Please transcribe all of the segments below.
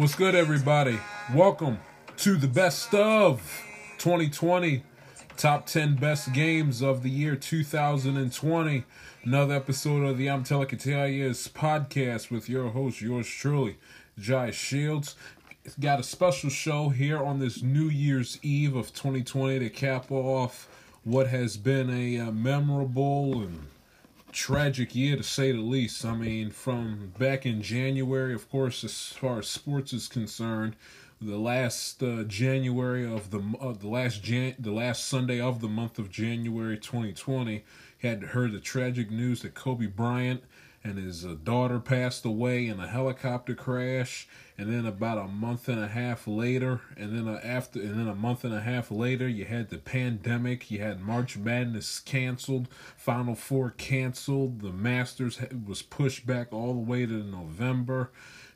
What's good, everybody? Welcome to the best of 2020 top 10 best games of the year 2020. Another episode of the I'm Telecatalias podcast with your host, yours truly, Jai Shields. Got a special show here on this New Year's Eve of 2020 to cap off what has been a uh, memorable and tragic year to say the least. I mean, from back in January, of course, as far as sports is concerned, the last uh, January of the uh, the last Jan the last Sunday of the month of January 2020, had heard the tragic news that Kobe Bryant and his uh, daughter passed away in a helicopter crash and then about a month and a half later and then uh, after and then a month and a half later you had the pandemic you had march madness canceled final four canceled the masters was pushed back all the way to november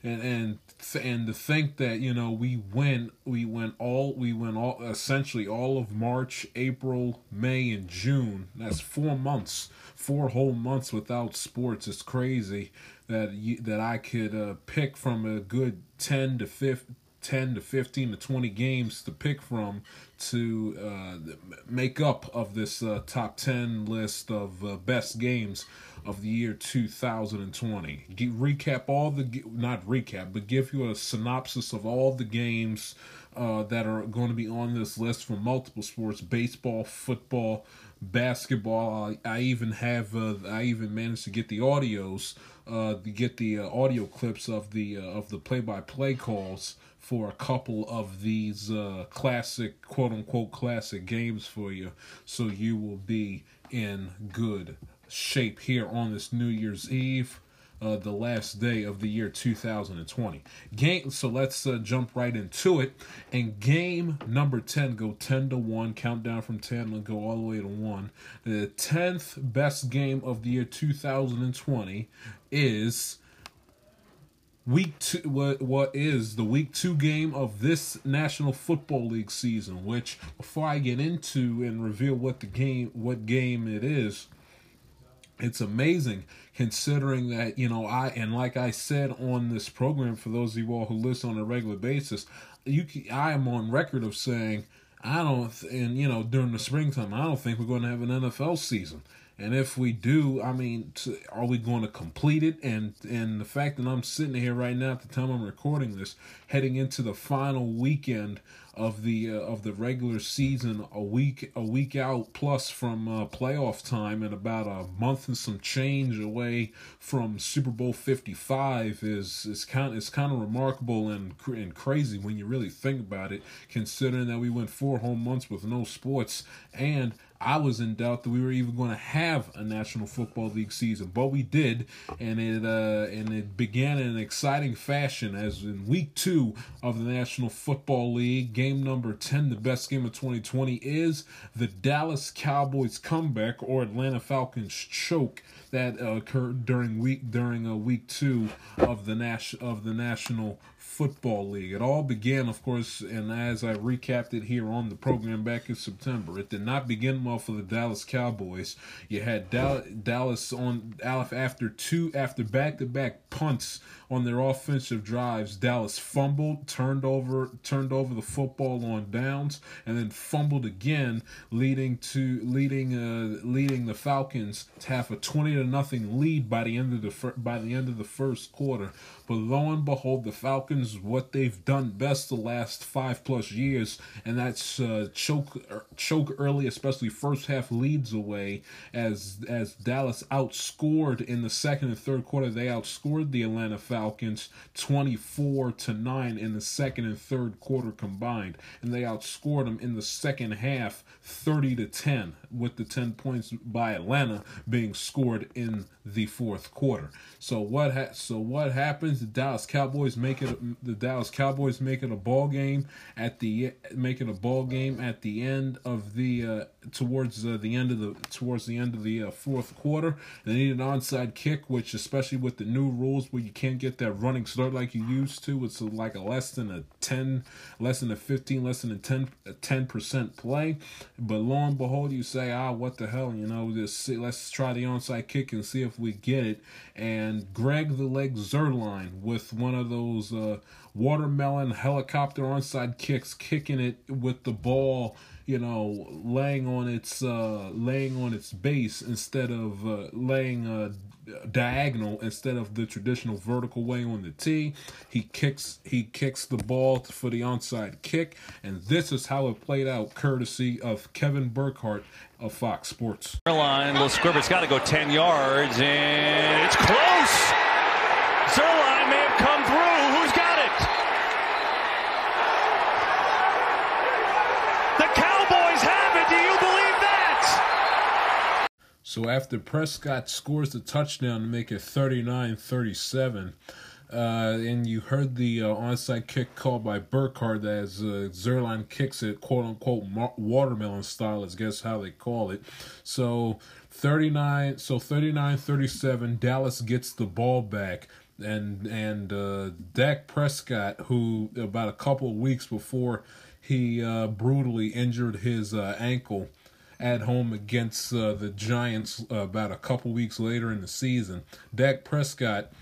and and and to think that you know we went we went all we went all essentially all of March, April, May, and June. That's four months, four whole months without sports. It's crazy that you, that I could uh, pick from a good ten to fifteen 10 to 15 to 20 games to pick from to uh, make up of this uh, top 10 list of uh, best games of the year 2020. recap all the, not recap, but give you a synopsis of all the games uh, that are going to be on this list from multiple sports baseball, football, basketball. I, even have, uh, I even managed to get the audios, uh, get the audio clips of the, of the play by play calls for a couple of these uh, classic, quote unquote, classic games for you, so you will be in good shape here on this New Year's Eve. Uh, the last day of the year 2020. Game. So let's uh, jump right into it. And game number 10, go 10 to 1, countdown from 10 and go all the way to 1. The 10th best game of the year 2020 is week two what what is the week two game of this national football league season which before i get into and reveal what the game what game it is it's amazing considering that you know i and like i said on this program for those of you all who listen on a regular basis you can, i am on record of saying i don't and you know during the springtime i don't think we're going to have an nfl season and if we do, I mean, are we going to complete it? And and the fact that I'm sitting here right now at the time I'm recording this, heading into the final weekend of the uh, of the regular season, a week a week out plus from uh, playoff time, and about a month and some change away from Super Bowl 55 is is kind it's kind of remarkable and and crazy when you really think about it, considering that we went four whole months with no sports and I was in doubt that we were even going to have a National Football League season, but we did, and it uh, and it began in an exciting fashion. As in week two of the National Football League, game number ten, the best game of 2020 is the Dallas Cowboys comeback or Atlanta Falcons choke that uh, occurred during week during a week two of the Nash of the National Football League. It all began, of course, and as I recapped it here on the program back in September, it did not begin well for the Dallas Cowboys. You had Dallas on after two after back to back punts on their offensive drives. Dallas fumbled, turned over turned over the football on downs, and then fumbled again, leading to leading uh, leading the Falcons to have a twenty to nothing lead by the end of the fir- by the end of the first quarter. But lo and behold, the Falcons what they've done best the last five plus years, and that's uh, choke er, choke early, especially first half leads away. As as Dallas outscored in the second and third quarter, they outscored the Atlanta Falcons twenty four to nine in the second and third quarter combined, and they outscored them in the second half thirty to ten, with the ten points by Atlanta being scored in the fourth quarter. So what ha- so what happens? The Dallas Cowboys make it. The Dallas Cowboys make it a ball game at the make it a ball game at the end of the uh, towards uh, the end of the towards the end of the uh, fourth quarter. They need an onside kick, which especially with the new rules where you can't get that running start like you used to, it's like a less than a ten, less than a fifteen, less than a ten, a ten percent play. But lo and behold, you say, ah, what the hell, you know, just see, let's try the onside kick and see if we get it. And Greg the Leg Zuerlein with one of those uh, watermelon helicopter onside kicks, kicking it with the ball, you know, laying on its uh, laying on its base instead of uh, laying uh, diagonal instead of the traditional vertical way on the tee. He kicks he kicks the ball for the onside kick, and this is how it played out, courtesy of Kevin Burkhardt of Fox Sports. Line, little squibber's got to go 10 yards, and it's close. Zuerlein may have come through. Who's got it? The Cowboys have it. Do you believe that? So after Prescott scores the touchdown to make it 39-37, uh, and you heard the uh, onside kick called by Burkhardt as uh, Zuerlein kicks it, quote unquote, watermelon style, is guess how they call it. So 39, so 39-37, Dallas gets the ball back and and uh, Dak Prescott, who about a couple of weeks before he uh, brutally injured his uh, ankle at home against uh, the Giants uh, about a couple weeks later in the season, Dak Prescott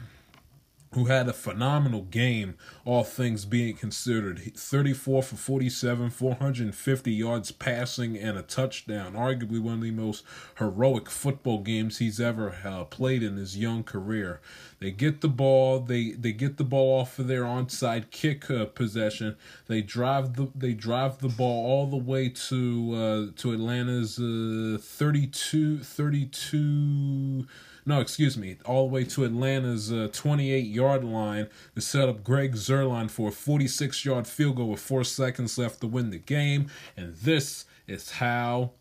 who had a phenomenal game, all things being considered. 34 for 47, 450 yards passing, and a touchdown. Arguably one of the most heroic football games he's ever uh, played in his young career. They get the ball. They they get the ball off of their onside kick uh, possession. They drive the they drive the ball all the way to uh, to Atlanta's uh, 32 32 no, excuse me, all the way to Atlanta's uh, 28 yard line to set up Greg Zuerlein for a 46 yard field goal with four seconds left to win the game. And this is how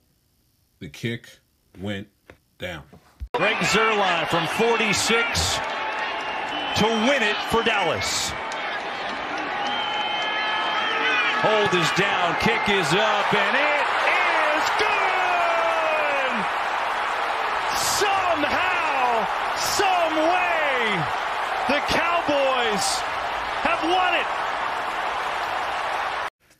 the kick went down. Greg Zuerlein from 46 to win it for Dallas. Hold is down, kick is up, and it is good! Somehow, some way, the Have won it.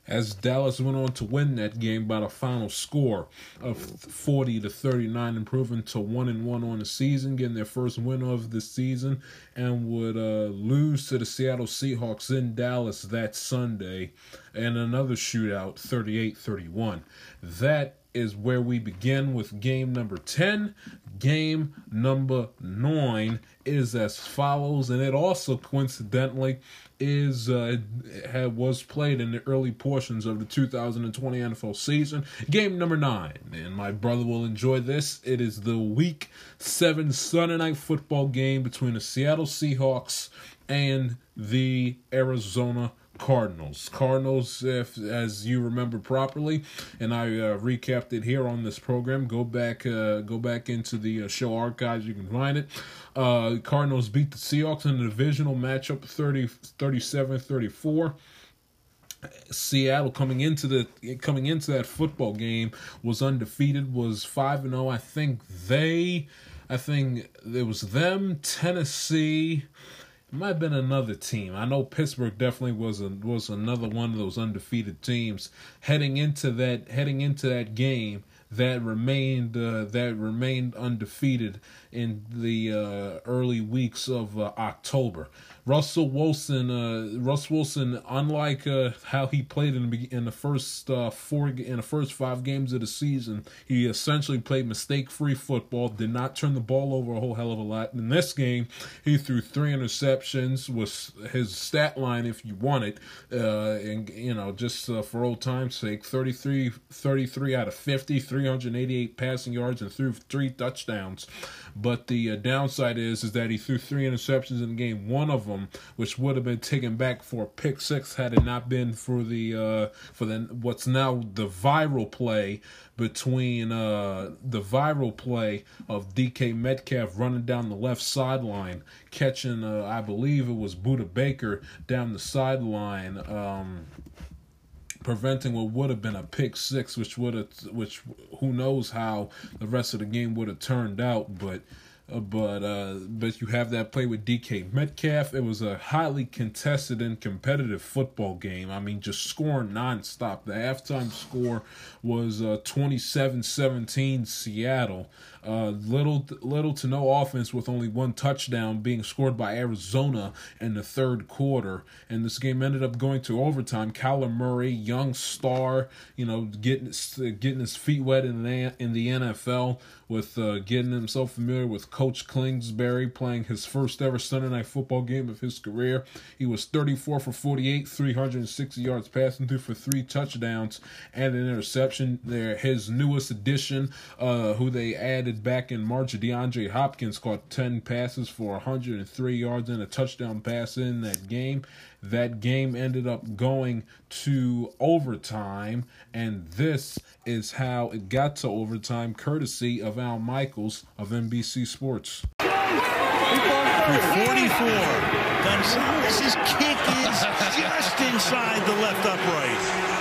As Dallas went on to win that game by the final score of 40 to 39, improving to 1 and 1 on the season, getting their first win of the season, and would uh, lose to the Seattle Seahawks in Dallas that Sunday, and another shootout 38 31. That is where we begin with game number 10. Game number 9 is as follows, and it also coincidentally is uh, had, was played in the early portions of the 2020 NFL season. Game number 9, and my brother will enjoy this. It is the week 7 Sunday night football game between the Seattle Seahawks and the Arizona Cardinals. Cardinals, if as you remember properly, and I uh, recapped it here on this program. Go back, uh, go back into the uh, show archives. You can find it. Uh, Cardinals beat the Seahawks in the divisional matchup 30, 37-34. Seattle coming into the coming into that football game was undefeated, was five and zero. I think they, I think it was them, Tennessee might have been another team. I know Pittsburgh definitely was a, was another one of those undefeated teams heading into that heading into that game that remained uh, that remained undefeated in the uh, early weeks of uh, October. Russell Wilson, uh, Russ Wilson, unlike uh, how he played in the in the first uh, four in the first five games of the season, he essentially played mistake-free football. Did not turn the ball over a whole hell of a lot. In this game, he threw three interceptions. Was his stat line, if you want it, uh, and you know, just uh, for old time's sake, 33, 33 out of 50, 388 passing yards, and threw three touchdowns. But the uh, downside is is that he threw three interceptions in the game. One of them, which would have been taken back for pick six, had it not been for the uh, for the what's now the viral play between uh, the viral play of DK Metcalf running down the left sideline, catching uh, I believe it was Budda Baker down the sideline. Um, preventing what would have been a pick six, which would have, which who knows how the rest of the game would have turned out, but. Uh, but uh, but you have that play with DK Metcalf. It was a highly contested and competitive football game. I mean, just scoring nonstop. The halftime score was uh, 27-17 Seattle. Uh, little little to no offense with only one touchdown being scored by Arizona in the third quarter, and this game ended up going to overtime. Kyler Murray, young star, you know, getting getting his feet wet in the in the NFL with uh, getting himself familiar with Coach Kingsbury, playing his first ever Sunday night football game of his career. He was 34 for 48, 360 yards passing through for three touchdowns and an interception. There, his newest addition, uh, who they added back in March, DeAndre Hopkins caught 10 passes for 103 yards and a touchdown pass in that game. That game ended up going to overtime, and this is how it got to overtime, courtesy of Al Michaels of NBC Sports. 44. Gonzalez's kick is just inside the left upright.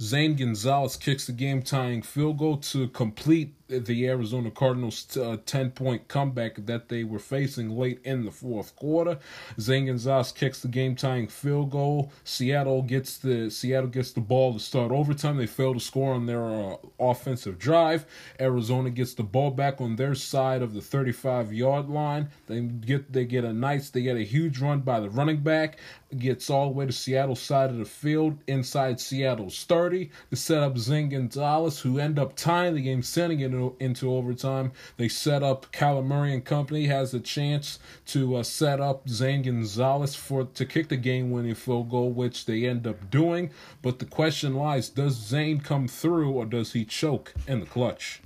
Zane Gonzalez kicks the game tying field goal to complete the Arizona Cardinals' uh, 10 point comeback that they were facing late in the fourth quarter. Zane Gonzalez kicks the game tying field goal. Seattle gets the Seattle gets the ball to start overtime. They fail to score on their uh, offensive drive. Arizona gets the ball back on their side of the 35 yard line. They get they get a nice they get a huge run by the running back. Gets all the way to Seattle's side of the field inside Seattle's 30 to set up Zane Gonzalez, who end up tying the game, sending it into overtime. They set up Murray and company has a chance to uh, set up Zane Gonzalez for to kick the game-winning field goal, which they end up doing. But the question lies: Does Zane come through, or does he choke in the clutch?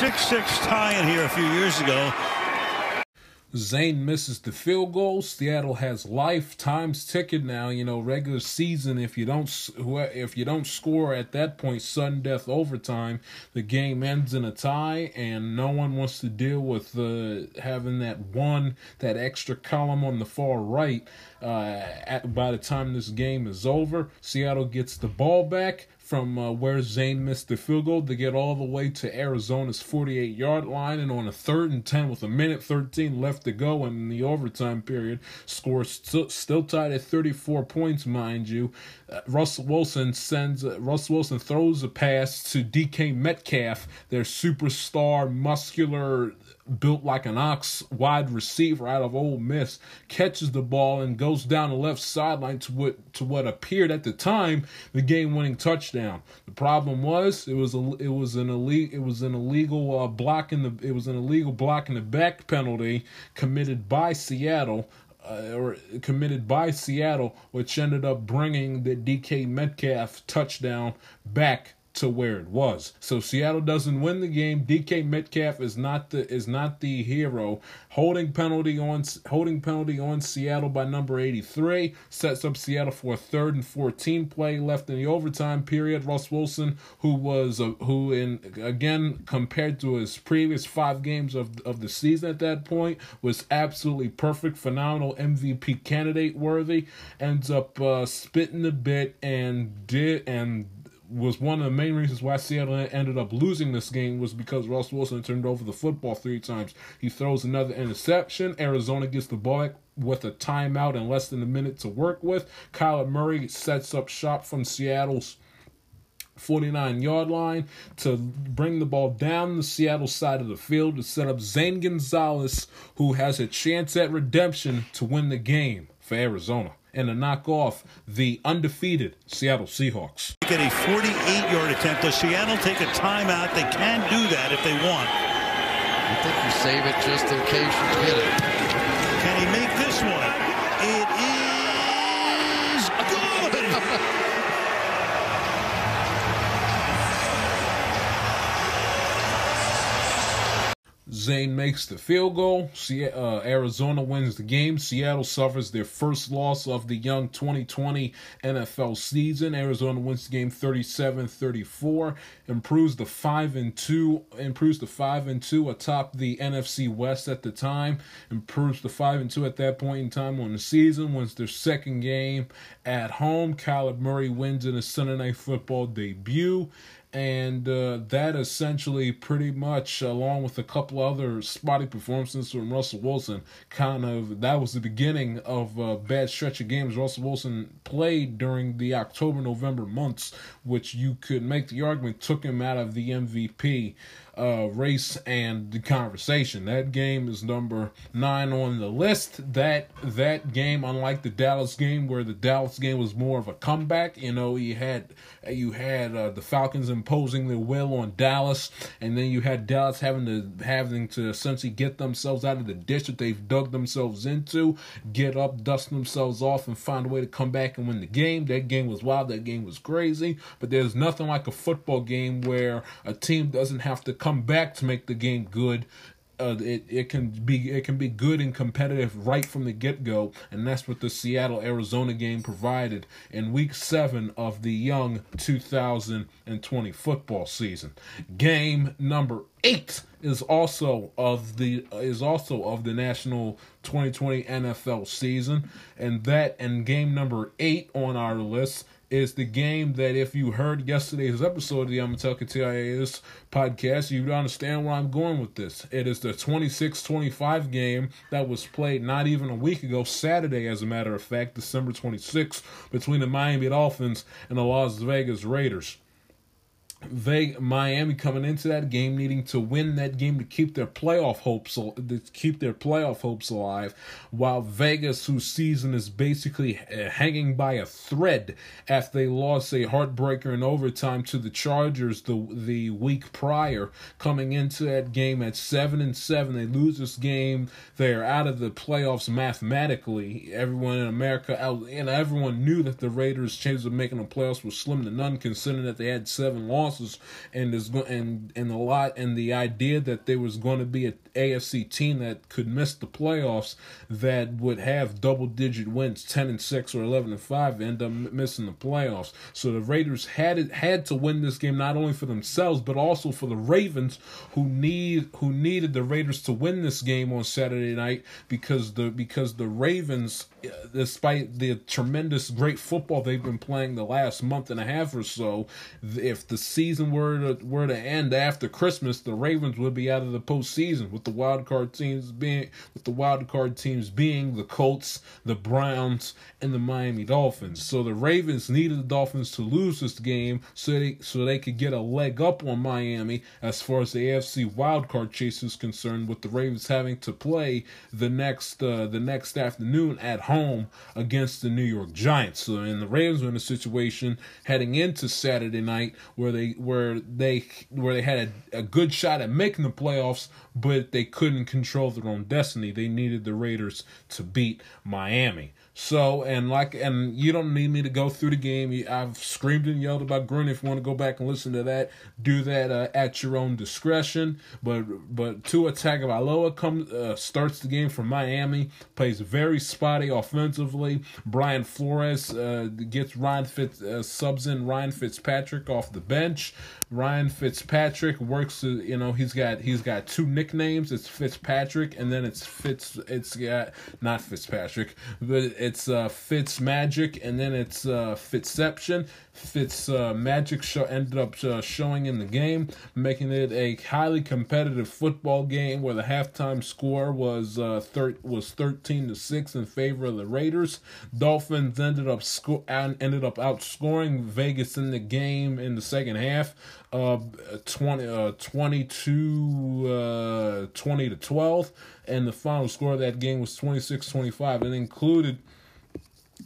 6-6 tie in here a few years ago. Zane misses the field goal. Seattle has lifetime's ticket now. You know, regular season. If you don't, if you don't score at that point, sudden death overtime. The game ends in a tie, and no one wants to deal with uh, having that one, that extra column on the far right. Uh, at, by the time this game is over, Seattle gets the ball back from uh, where Zane missed the field goal to get all the way to Arizona's 48 yard line. And on a third and 10 with a minute 13 left to go in the overtime period, scores st- still tied at 34 points, mind you. Uh, Russell Wilson sends, uh, Russell Wilson throws a pass to DK Metcalf, their superstar, muscular, built like an ox wide receiver out of Ole Miss, catches the ball and goes down the left sideline to what to what appeared at the time the game-winning touchdown. The problem was it was a it was an elite it was an illegal uh, block in the it was an illegal block in the back penalty committed by Seattle. Uh, or committed by Seattle, which ended up bringing the DK Metcalf touchdown back to where it was. So Seattle doesn't win the game. DK Metcalf is not the is not the hero. Holding penalty on holding penalty on Seattle by number 83 sets up Seattle for a third and 14 play left in the overtime period. Russ Wilson, who was a, who in again compared to his previous 5 games of of the season at that point was absolutely perfect, phenomenal MVP candidate worthy, ends up uh, spitting the bit and did and was one of the main reasons why Seattle ended up losing this game was because Russ Wilson turned over the football three times. He throws another interception. Arizona gets the ball back with a timeout and less than a minute to work with. Kyler Murray sets up shop from Seattle's 49 yard line to bring the ball down the Seattle side of the field to set up Zane Gonzalez, who has a chance at redemption to win the game for Arizona and to knock off the undefeated Seattle Seahawks. Get a 48 yard attempt. Does Seattle take a timeout? They can do that if they want. I think you save it just in case you get it. Can he make this one? Zane makes the field goal. Se- uh, Arizona wins the game. Seattle suffers their first loss of the young 2020 NFL season. Arizona wins the game 37-34, improves the 5 and 2, improves the 5 and 2 atop the NFC West at the time, improves the 5 and 2 at that point in time on the season, wins their second game at home. Kyler Murray wins in a Sunday Night Football debut and uh, that essentially pretty much along with a couple other spotty performances from russell wilson kind of that was the beginning of a bad stretch of games russell wilson played during the october november months which you could make the argument took him out of the mvp uh, race and the conversation. That game is number nine on the list. That that game, unlike the Dallas game, where the Dallas game was more of a comeback, you know, you had you had uh, the Falcons imposing their will on Dallas, and then you had Dallas having to having to essentially get themselves out of the ditch that they've dug themselves into, get up, dust themselves off, and find a way to come back and win the game. That game was wild. That game was crazy. But there's nothing like a football game where a team doesn't have to come back to make the game good. Uh, it it can be it can be good and competitive right from the get go, and that's what the Seattle Arizona game provided in Week Seven of the young 2020 football season. Game number eight is also of the is also of the national 2020 NFL season, and that and game number eight on our list is the game that if you heard yesterday's episode of the Amatel TIAS podcast, you'd understand where I'm going with this. It is the 26-25 game that was played not even a week ago, Saturday, as a matter of fact, December 26th, between the Miami Dolphins and the Las Vegas Raiders. Vegas, Miami coming into that game needing to win that game to keep their playoff hopes to keep their playoff hopes alive, while Vegas, whose season is basically uh, hanging by a thread after they lost a heartbreaker in overtime to the Chargers the the week prior, coming into that game at seven and seven, they lose this game, they are out of the playoffs mathematically. Everyone in America and everyone knew that the Raiders' chances of making the playoffs were slim to none, considering that they had seven losses losses, and is go- and and a lot and the idea that there was going to be an AFC team that could miss the playoffs that would have double digit wins, ten and six or eleven and five, end up missing the playoffs. So the Raiders had it had to win this game not only for themselves but also for the Ravens, who need who needed the Raiders to win this game on Saturday night because the because the Ravens, despite the tremendous great football they've been playing the last month and a half or so, if the season were to were to end after Christmas, the Ravens would be out of the postseason with the wild card teams being with the wild card teams being the Colts, the Browns, and the Miami Dolphins. So the Ravens needed the Dolphins to lose this game so they so they could get a leg up on Miami as far as the AFC wild card chase is concerned, with the Ravens having to play the next uh, the next afternoon at home against the New York Giants. So and the Ravens were in a situation heading into Saturday night where they where they where they had a, a good shot at making the playoffs, but they couldn't control their own destiny. They needed the Raiders to beat Miami. So and like and you don't need me to go through the game. I've screamed and yelled about Gruden. If you want to go back and listen to that, do that uh, at your own discretion. But but Tua Tagovailoa comes uh, starts the game for Miami. Plays very spotty offensively. Brian Flores uh, gets Ryan Fitz uh, subs in Ryan Fitzpatrick off the bench. Ryan Fitzpatrick works. Uh, you know he's got he's got two nicknames. It's Fitzpatrick and then it's Fitz. It's got not Fitzpatrick, but it's uh, Fitz Magic, and then it's uh, Fitzception. Fitz uh, Magic show ended up uh, showing in the game, making it a highly competitive football game where the halftime score was uh, thir- was thirteen to six in favor of the Raiders. Dolphins ended up sco- ended up outscoring Vegas in the game in the second half. Uh, 20, uh, 22, uh, 20 to 12, and the final score of that game was 26-25. It included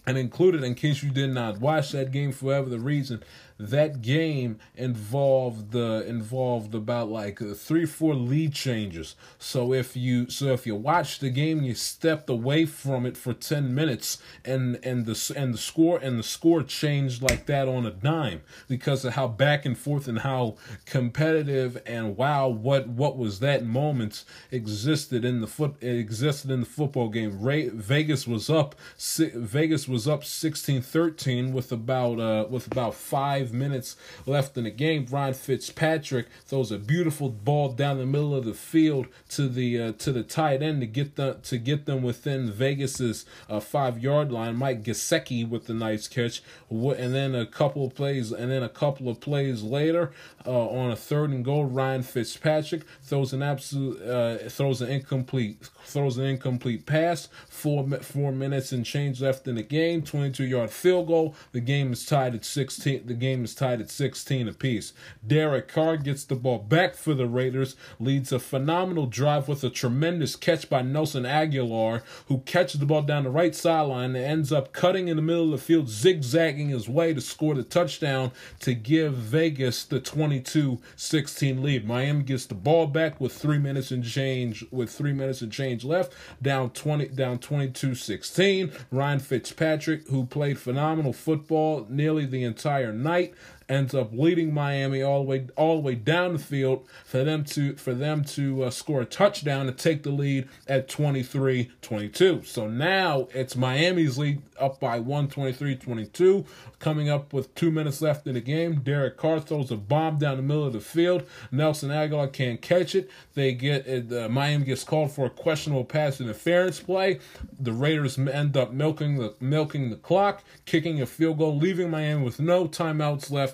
and included in case you did not watch that game for whatever the reason that game involved the involved about like three four lead changes. So if you so if you watch the game, you stepped away from it for ten minutes, and and the and the score and the score changed like that on a dime because of how back and forth and how competitive and wow what what was that moment existed in the foot existed in the football game. Ray, Vegas was up Vegas was up 16-13 with about uh with about 5 minutes left in the game. Ryan Fitzpatrick throws a beautiful ball down the middle of the field to the uh, to the tight end to get the to get them within Vegas's uh, 5-yard line. Mike Gesicki with the nice catch and then a couple of plays and then a couple of plays later uh, on a third and goal Ryan Fitzpatrick throws an absolute uh, throws an incomplete throws an incomplete pass. 4 4 minutes and change left in the game. 22 yard field goal. The game is tied at 16. The game is tied at 16 apiece. Derek Carr gets the ball back for the Raiders. Leads a phenomenal drive with a tremendous catch by Nelson Agholor, who catches the ball down the right sideline and ends up cutting in the middle of the field, zigzagging his way to score the touchdown to give Vegas the 22-16 lead. Miami gets the ball back with three minutes and change. With three minutes and change left, down 20, down 22-16. Ryan Fitzpatrick, who played phenomenal football nearly the entire night, ends up leading Miami all the way all the way down the field for them to for them to uh, score a touchdown to take the lead at 23-22. So now it's Miami's lead up by 123-22 coming up with 2 minutes left in the game. Derek Carr throws a bomb down the middle of the field. Nelson Agholor can't catch it. They get uh, Miami gets called for a questionable pass interference play. The Raiders end up milking the milking the clock, kicking a field goal, leaving Miami with no timeouts left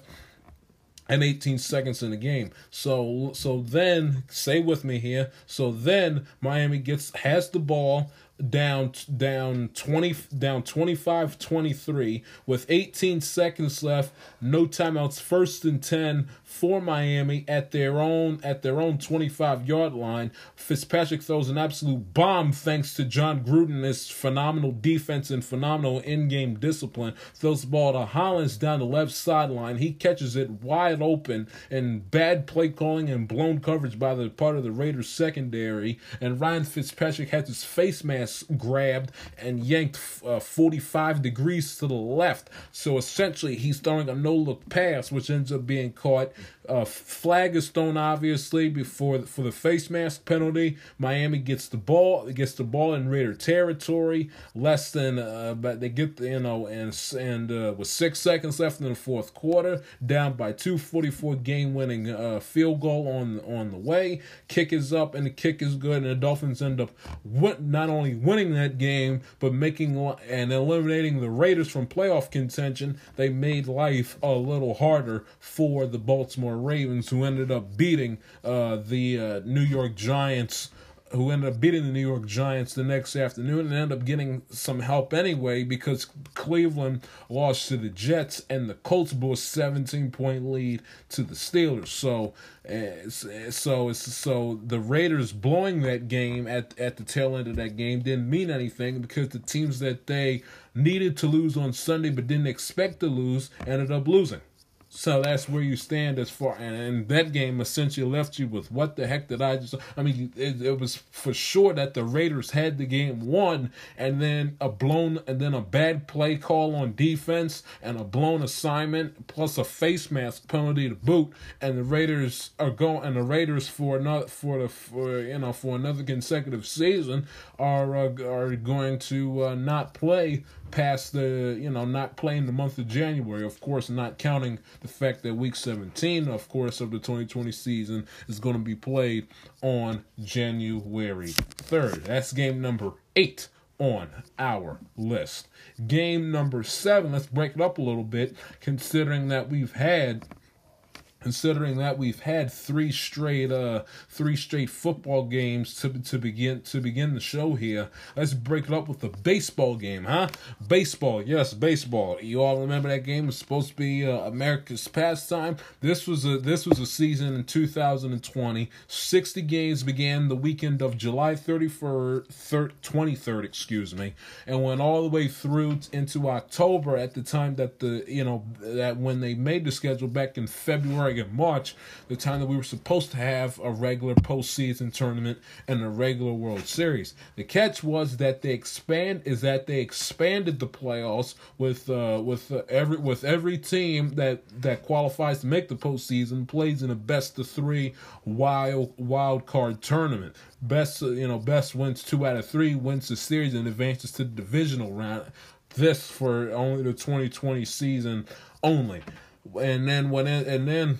and 18 seconds in the game. So so then stay with me here. So then Miami gets has the ball down down 20 down 25 23 with 18 seconds left no timeouts first and 10 for Miami at their own at their own 25 yard line Fitzpatrick throws an absolute bomb thanks to Jon Gruden his phenomenal defense and phenomenal in-game discipline throws the ball to Hollins down the left sideline he catches it wide open and bad play calling and blown coverage by the part of the Raiders secondary and Ryan Fitzpatrick has his face mask grabbed and yanked uh, 45 degrees to the left. So essentially, he's throwing a no look pass, which ends up being caught. Uh, flag is thrown obviously before for the face mask penalty. Miami gets the ball, gets the ball in Raider territory. Less than, uh, but they get the, you know, and and uh, with six seconds left in the fourth quarter, down by two, 44 game winning uh, field goal on on the way. Kick is up and the kick is good, and the Dolphins end up not only winning that game, but making and eliminating the Raiders from playoff contention. They made life a little harder for the Baltimore Ravens, who ended up beating uh, the uh, New York Giants who ended up beating the New York Giants the next afternoon and ended up getting some help anyway because Cleveland lost to the Jets and the Colts blew a 17 point lead to the Steelers. So, uh, so so the Raiders blowing that game at at the tail end of that game didn't mean anything because the teams that they needed to lose on Sunday but didn't expect to lose ended up losing. So that's where you stand as far, and, and, that game essentially left you with what the heck did I just? I mean, it, it, was for sure that the Raiders had the game won, and then a blown, and then a bad play call on defense, and a blown assignment, plus a face mask penalty to boot, and the Raiders are going, and the Raiders for another for the for you know for another consecutive season are uh, are going to uh, not play past the you know not playing the month of January of course not counting the fact that week 17 of course of the 2020 season is going to be played on January 3rd that's game number 8 on our list. Game number 7 let's break it up a little bit considering that we've had considering that we've had three straight uh three straight football games to to begin to begin the show here let's break it up with a baseball game huh? Baseball yes baseball. You all remember that game was supposed to be uh, america's pastime? This was a this was a season in 2020 60 games began the weekend of july 31st 23rd excuse me and went all the way through into october at the time that the you know that when they made the schedule back in february in March, the time that we were supposed to have a regular postseason tournament and a regular World Series. The catch was that they expand is that they expanded the playoffs with uh, with uh, every with every team that that qualifies to make the postseason plays in a best of three wild wild card tournament. Best uh, you know best wins two out of three wins the series and advances to the divisional round. This for only the 2020 season only and then when it, and then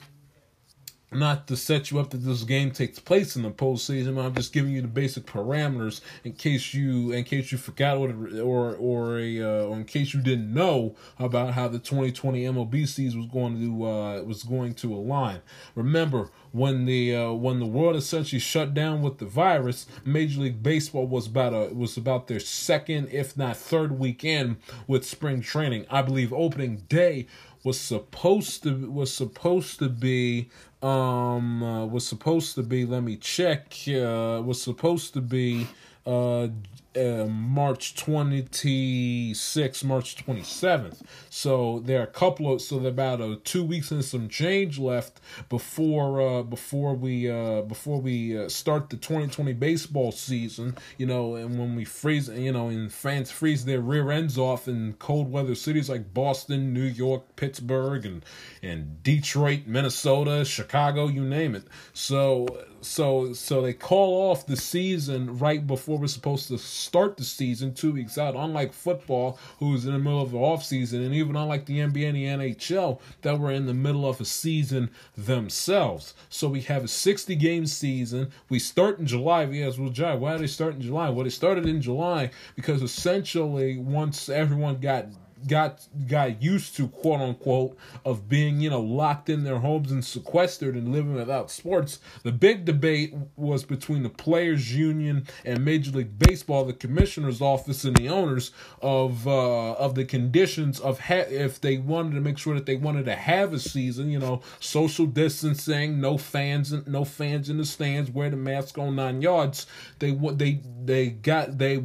not to set you up that this game takes place in the postseason. I'm just giving you the basic parameters in case you in case you forgot what it, or or a uh, or in case you didn't know about how the 2020 MLB season was going to uh, was going to align. Remember when the uh, when the world essentially shut down with the virus, Major League Baseball was about a was about their second if not third weekend with spring training. I believe opening day was supposed to was supposed to be um uh, was supposed to be let me check uh was supposed to be uh uh, March 26th, March 27th. So there are a couple of so there about uh, two weeks and some change left before uh, before we uh, before we uh, start the 2020 baseball season. You know, and when we freeze, you know, and fans freeze their rear ends off in cold weather cities like Boston, New York, Pittsburgh, and and Detroit, Minnesota, Chicago, you name it. So so so they call off the season right before we're supposed to start the season two weeks out unlike football who's in the middle of the off season and even unlike the nba and the nhl that were in the middle of a season themselves. So we have a 60 game season. We start in july. Yes well Jai, why did they start in july? Well they started in july because essentially once everyone got got got used to quote unquote of being you know locked in their homes and sequestered and living without sports the big debate was between the players union and major league baseball the commissioner's office and the owners of uh of the conditions of ha- if they wanted to make sure that they wanted to have a season you know social distancing no fans in, no fans in the stands wear the mask on nine yards. They what they they got they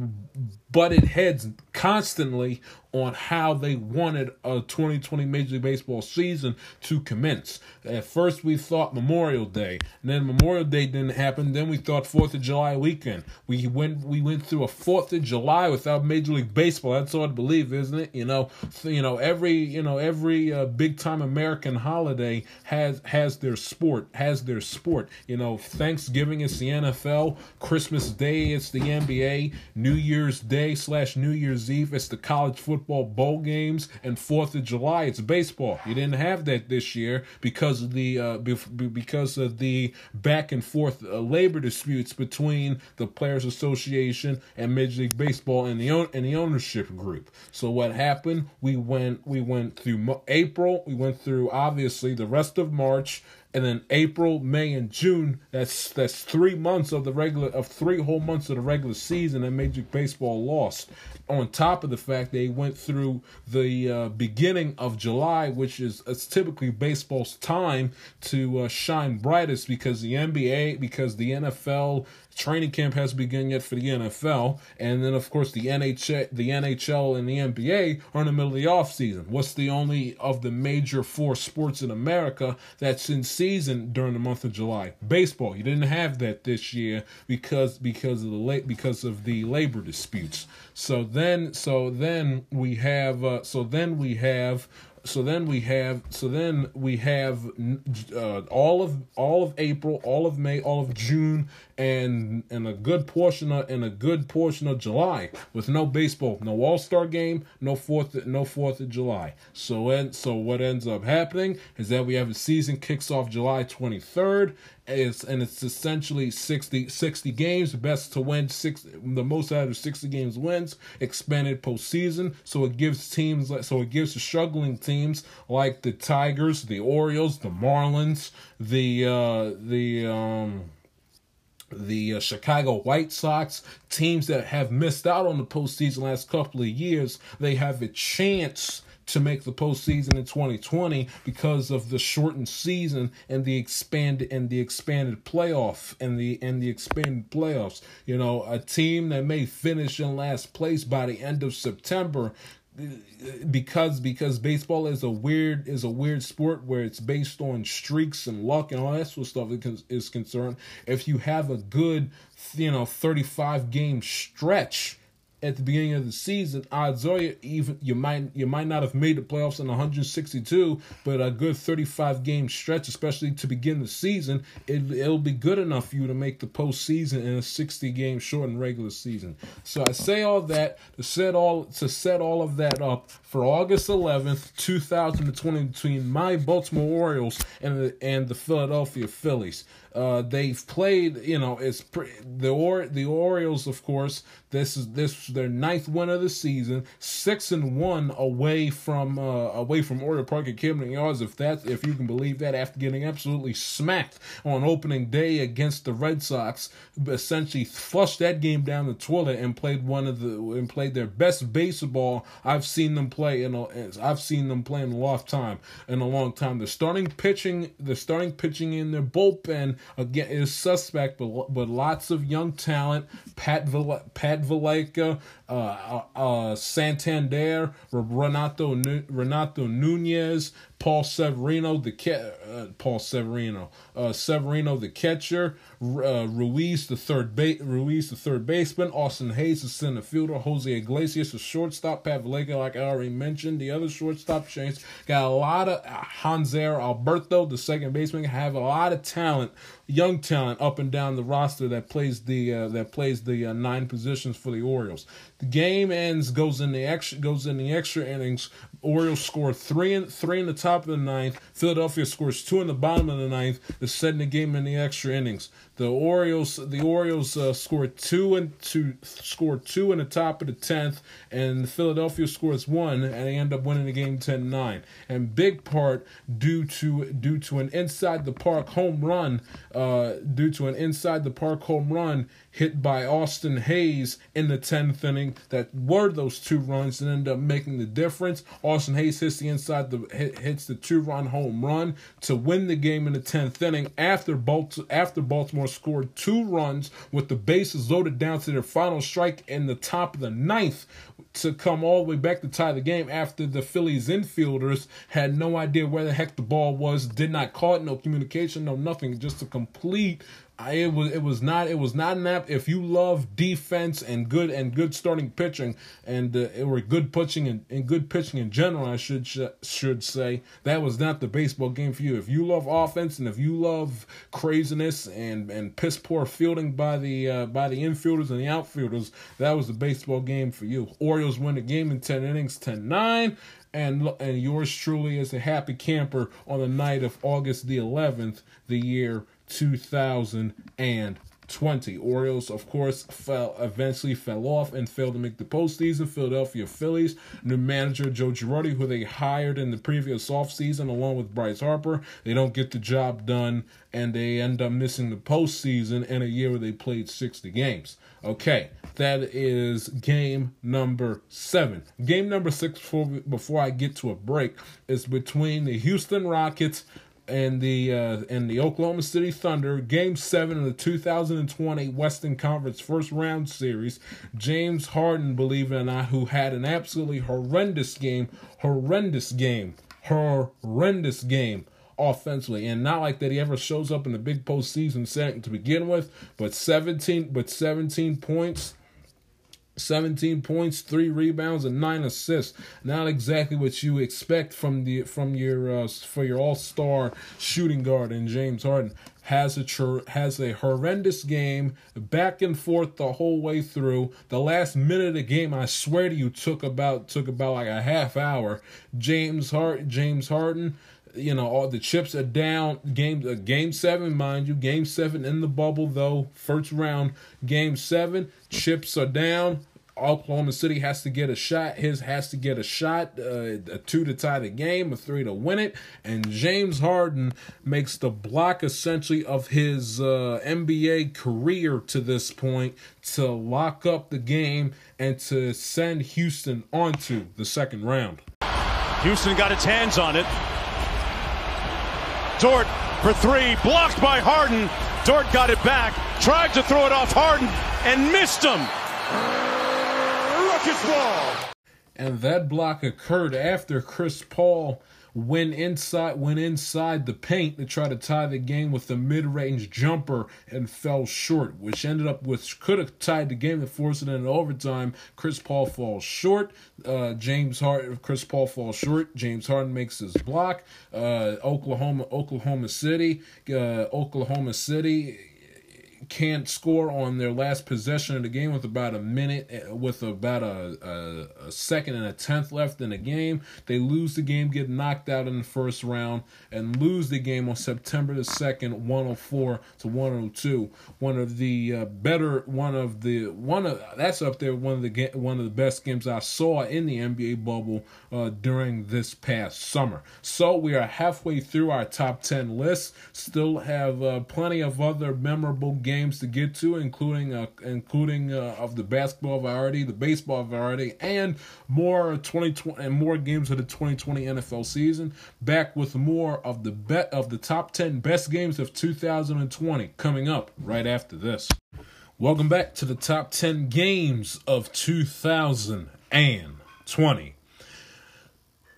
butted heads constantly on how they wanted a 2020 Major League Baseball season to commence. At first, we thought Memorial Day, and then Memorial Day didn't happen. Then we thought Fourth of July weekend. We went we went through a Fourth of July without Major League Baseball. That's hard to believe, isn't it? You know, you know every you know every uh, big time American holiday has has their sport has their sport. You know, Thanksgiving is the NFL, Christmas Day it's the NBA, New Year's Day slash New Year's Eve it's the college football bowl games, and Fourth of July it's baseball. You didn't have that this year because of the uh, because of the back and forth uh, labor disputes between the Players Association and Major League Baseball and the and the ownership group. So what happened? We went we went through April. We went through obviously the rest of March and then April, May, and June. That's that's three months of the regular of three whole months of the regular season that Major League Baseball lost. On top of the fact they went through the uh, beginning of July, which is it's typically baseball's time to uh, shine brightest because the NBA, because the NFL training camp has begun yet for the NFL, and then of course the NHL, the NHL and the NBA are in the middle of the off season. What's the only of the major four sports in America that's in season during the month of July? Baseball. You didn't have that this year because because of the late because of the labor disputes. So then so then we have uh, so then we have so then we have so then we have uh, all of all of April, all of May, all of June, and and a good portion of and a good portion of July with no baseball, no All Star game, no fourth no Fourth of July. So and so what ends up happening is that we have a season kicks off July twenty third, It's, and it's essentially 60, 60 games, best to win six, the most out of sixty games wins, expanded postseason. So it gives teams like so it gives the struggling teams like the Tigers, the Orioles, the Marlins, the uh, the um, the uh, Chicago White Sox, teams that have missed out on the postseason last couple of years, they have a chance to make the postseason in 2020 because of the shortened season and the expanded and the expanded playoff and the and the expanded playoffs. You know, a team that may finish in last place by the end of September because because baseball is a weird is a weird sport where it's based on streaks and luck and all that sort of stuff is concerned. If you have a good you know 35 game stretch at the beginning of the season, odds are you even you might you might not have made the playoffs in 162, but a good 35 game stretch, especially to begin the season, it, it'll be good enough for you to make the postseason in a 60 game shortened regular season. So I say all that to set all to set all of that up for August 11th, 2020, between my Baltimore Orioles and the, and the Philadelphia Phillies. Uh, they've played, you know, it's pre- the or the Orioles, of course. This is this their ninth win of the season, six and one away from uh, away from Oriole Park at Camden Yards. If that, if you can believe that, after getting absolutely smacked on opening day against the Red Sox, essentially flushed that game down the toilet and played one of the and played their best baseball I've seen them play in a, I've seen them play in a long time in a long time. The starting pitching, the starting pitching in their bullpen again is suspect, but but lots of young talent. Pat Val- Pat Valaika, uh, uh, uh, Santander, Renato Renato Nunez, Paul Severino, the uh, Paul Severino, uh, Severino, the catcher, uh, Ruiz, the third ba- Ruiz, the third baseman, Austin Hays the center fielder, Jose Iglesias, the shortstop, Pat Valaika, like I already mentioned, the other shortstop chains got a lot of uh, Hanser Alberto, the second baseman, have a lot of talent, young talent up and down the roster that plays the uh, that plays the uh, nine positions for the Orioles. The game ends, goes in the extra, goes in the extra innings. Orioles score three in three in the top of the ninth. Philadelphia scores two in the bottom of the ninth to set the game in the extra innings. The Orioles the Orioles uh, scored two and two scored two in the top of the tenth, and Philadelphia scores one, and they end up winning the game 10-9. And big part due to due to an inside the park home run, uh, due to an inside the park home run hit by Austin Hays in the 10th inning that were those two runs and ended up making the difference. Austin Hays hits the inside the hits the two run home run to win the game in the 10th inning after after Baltimore scored two runs with the bases loaded down to their final strike in the top of the ninth to come all the way back to tie the game after the Phillies infielders had no idea where the heck the ball was, did not call it, no communication, no nothing, just a complete I, it was it was not it was not an app. If you love defense and good and good starting pitching and uh, or good pitching and, and good pitching in general, I should sh- should say that was not the baseball game for you. If you love offense and if you love craziness and and piss poor fielding by the uh, by the infielders and the outfielders, that was the baseball game for you. Orioles win the game in ten innings, 10-9 and and yours truly is a happy camper on the night of August the 11th, the year 2020. Orioles, of course, fell eventually fell off and failed to make the postseason. Philadelphia Phillies, new manager Joe Girardi, who they hired in the previous offseason along with Bryce Harper, they don't get the job done and they end up missing the postseason in a year where they played 60 games. Okay, that is game number seven. Game number six before, before I get to a break is between the Houston Rockets and the uh, and the Oklahoma City Thunder, Game Seven of the 2020 Western Conference First Round Series. James Harden, believe it or not, who had an absolutely horrendous game, horrendous game, horrendous game offensively, and not like that he ever shows up in the big postseason setting to begin with, but 17, but 17 points 17 points, 3 rebounds and 9 assists. Not exactly what you expect from the from your uh, for your all-star shooting guard in James Harden. Has a tr- has a horrendous game, back and forth the whole way through. The last minute of the game, I swear to you, took about took about like a half hour. James Hart James Harden you know, all the chips are down. Game uh, game seven, mind you, game seven in the bubble though. First round, game seven, chips are down. Oklahoma City has to get a shot. His has to get a shot, uh, a two to tie the game, a three to win it. And James Harden makes the block essentially of his uh, NBA career to this point to lock up the game and to send Houston onto the second round. Houston got its hands on it. Dort for three, blocked by Harden. Dort got it back, tried to throw it off Harden, and missed him. Rockets ball. And that block occurred after Chris Paul went inside went inside the paint to try to tie the game with a mid-range jumper and fell short, which ended up with could have tied the game and forced it into overtime. Chris Paul falls short. Uh, James Harden, Chris Paul falls short. James Harden makes his block. Uh, Oklahoma, Oklahoma City, uh, Oklahoma City can't score on their last possession of the game with about a minute, with about a, a, a, second and a tenth left in the game. They lose the game, get knocked out in the first round, and lose the game on September the 2nd, 104 to 102. One of the uh, better, one of the, one of, that's up there, one of the, one of the best games I saw in the NBA bubble uh, during this past summer. So we are halfway through our top 10 list, still have uh, plenty of other memorable games to get to, including uh, including uh, of the basketball variety, the baseball variety, and more 2020 and more games of the 2020 NFL season. Back with more of the bet of the top 10 best games of 2020 coming up right after this. Welcome back to the top 10 games of 2020.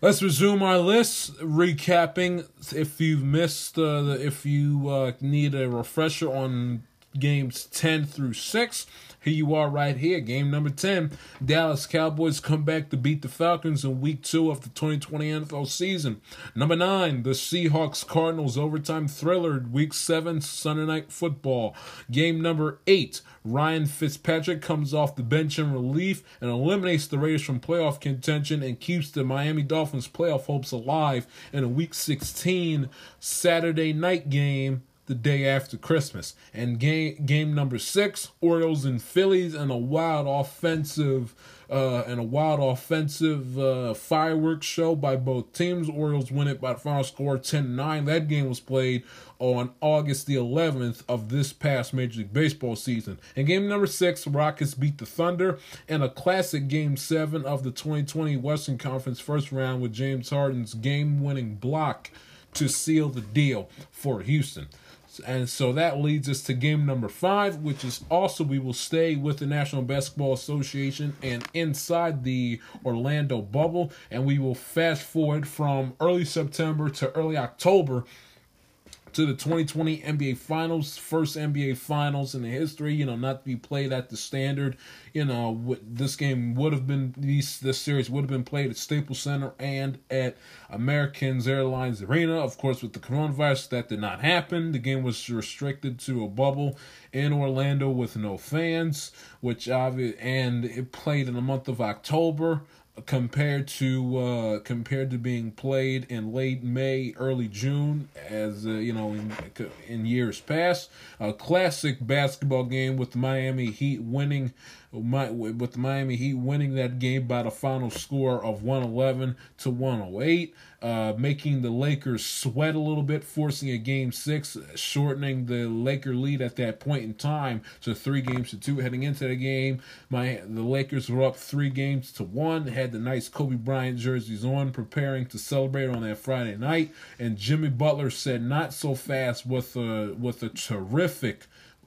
Let's resume our list. Recapping, if you've missed, uh, if you uh, need a refresher on games 10 through 6. Here you are right here, game number 10. Dallas Cowboys come back to beat the Falcons in week 2 of the 2020 NFL season. Number 9, the Seahawks Cardinals overtime thriller, week 7 Sunday night football. Game number 8, Ryan Fitzpatrick comes off the bench in relief and eliminates the Raiders from playoff contention and keeps the Miami Dolphins playoff hopes alive in a week 16 Saturday night game the day after Christmas. And game game number six, Orioles and Phillies, and a wild offensive uh, and a wild offensive uh, fireworks show by both teams. Orioles win it by the final score 10-9. That game was played on August the 11th of this past Major League Baseball season. In game number six, Rockets beat the Thunder in a classic game seven of the 2020 Western Conference first round with James Harden's game-winning block to seal the deal for Houston. And so that leads us to game number five, which is also we will stay with the National Basketball Association and inside the Orlando bubble. And we will fast forward from early September to early October to the 2020 NBA Finals, first NBA Finals in the history. You know, not to be played at the standard. You know, this game would have been these this series would have been played at Staples Center and at Americans Airlines Arena. Of course, with the coronavirus, that did not happen. The game was restricted to a bubble in Orlando with no fans, which obviously and it played in the month of October compared to uh, compared to being played in late May, early June, as uh, you know in in years past. A classic basketball game with Miami Heat winning my, with Miami Heat winning that game by the final score of 111 to 108, uh, making the Lakers sweat a little bit, forcing a game six, shortening the Laker lead at that point in time to three games to two. Heading into the game, my the Lakers were up three games to one, had the nice Kobe Bryant jerseys on, preparing to celebrate on that Friday night, and Jimmy Butler said, "Not so fast," with a with a terrific,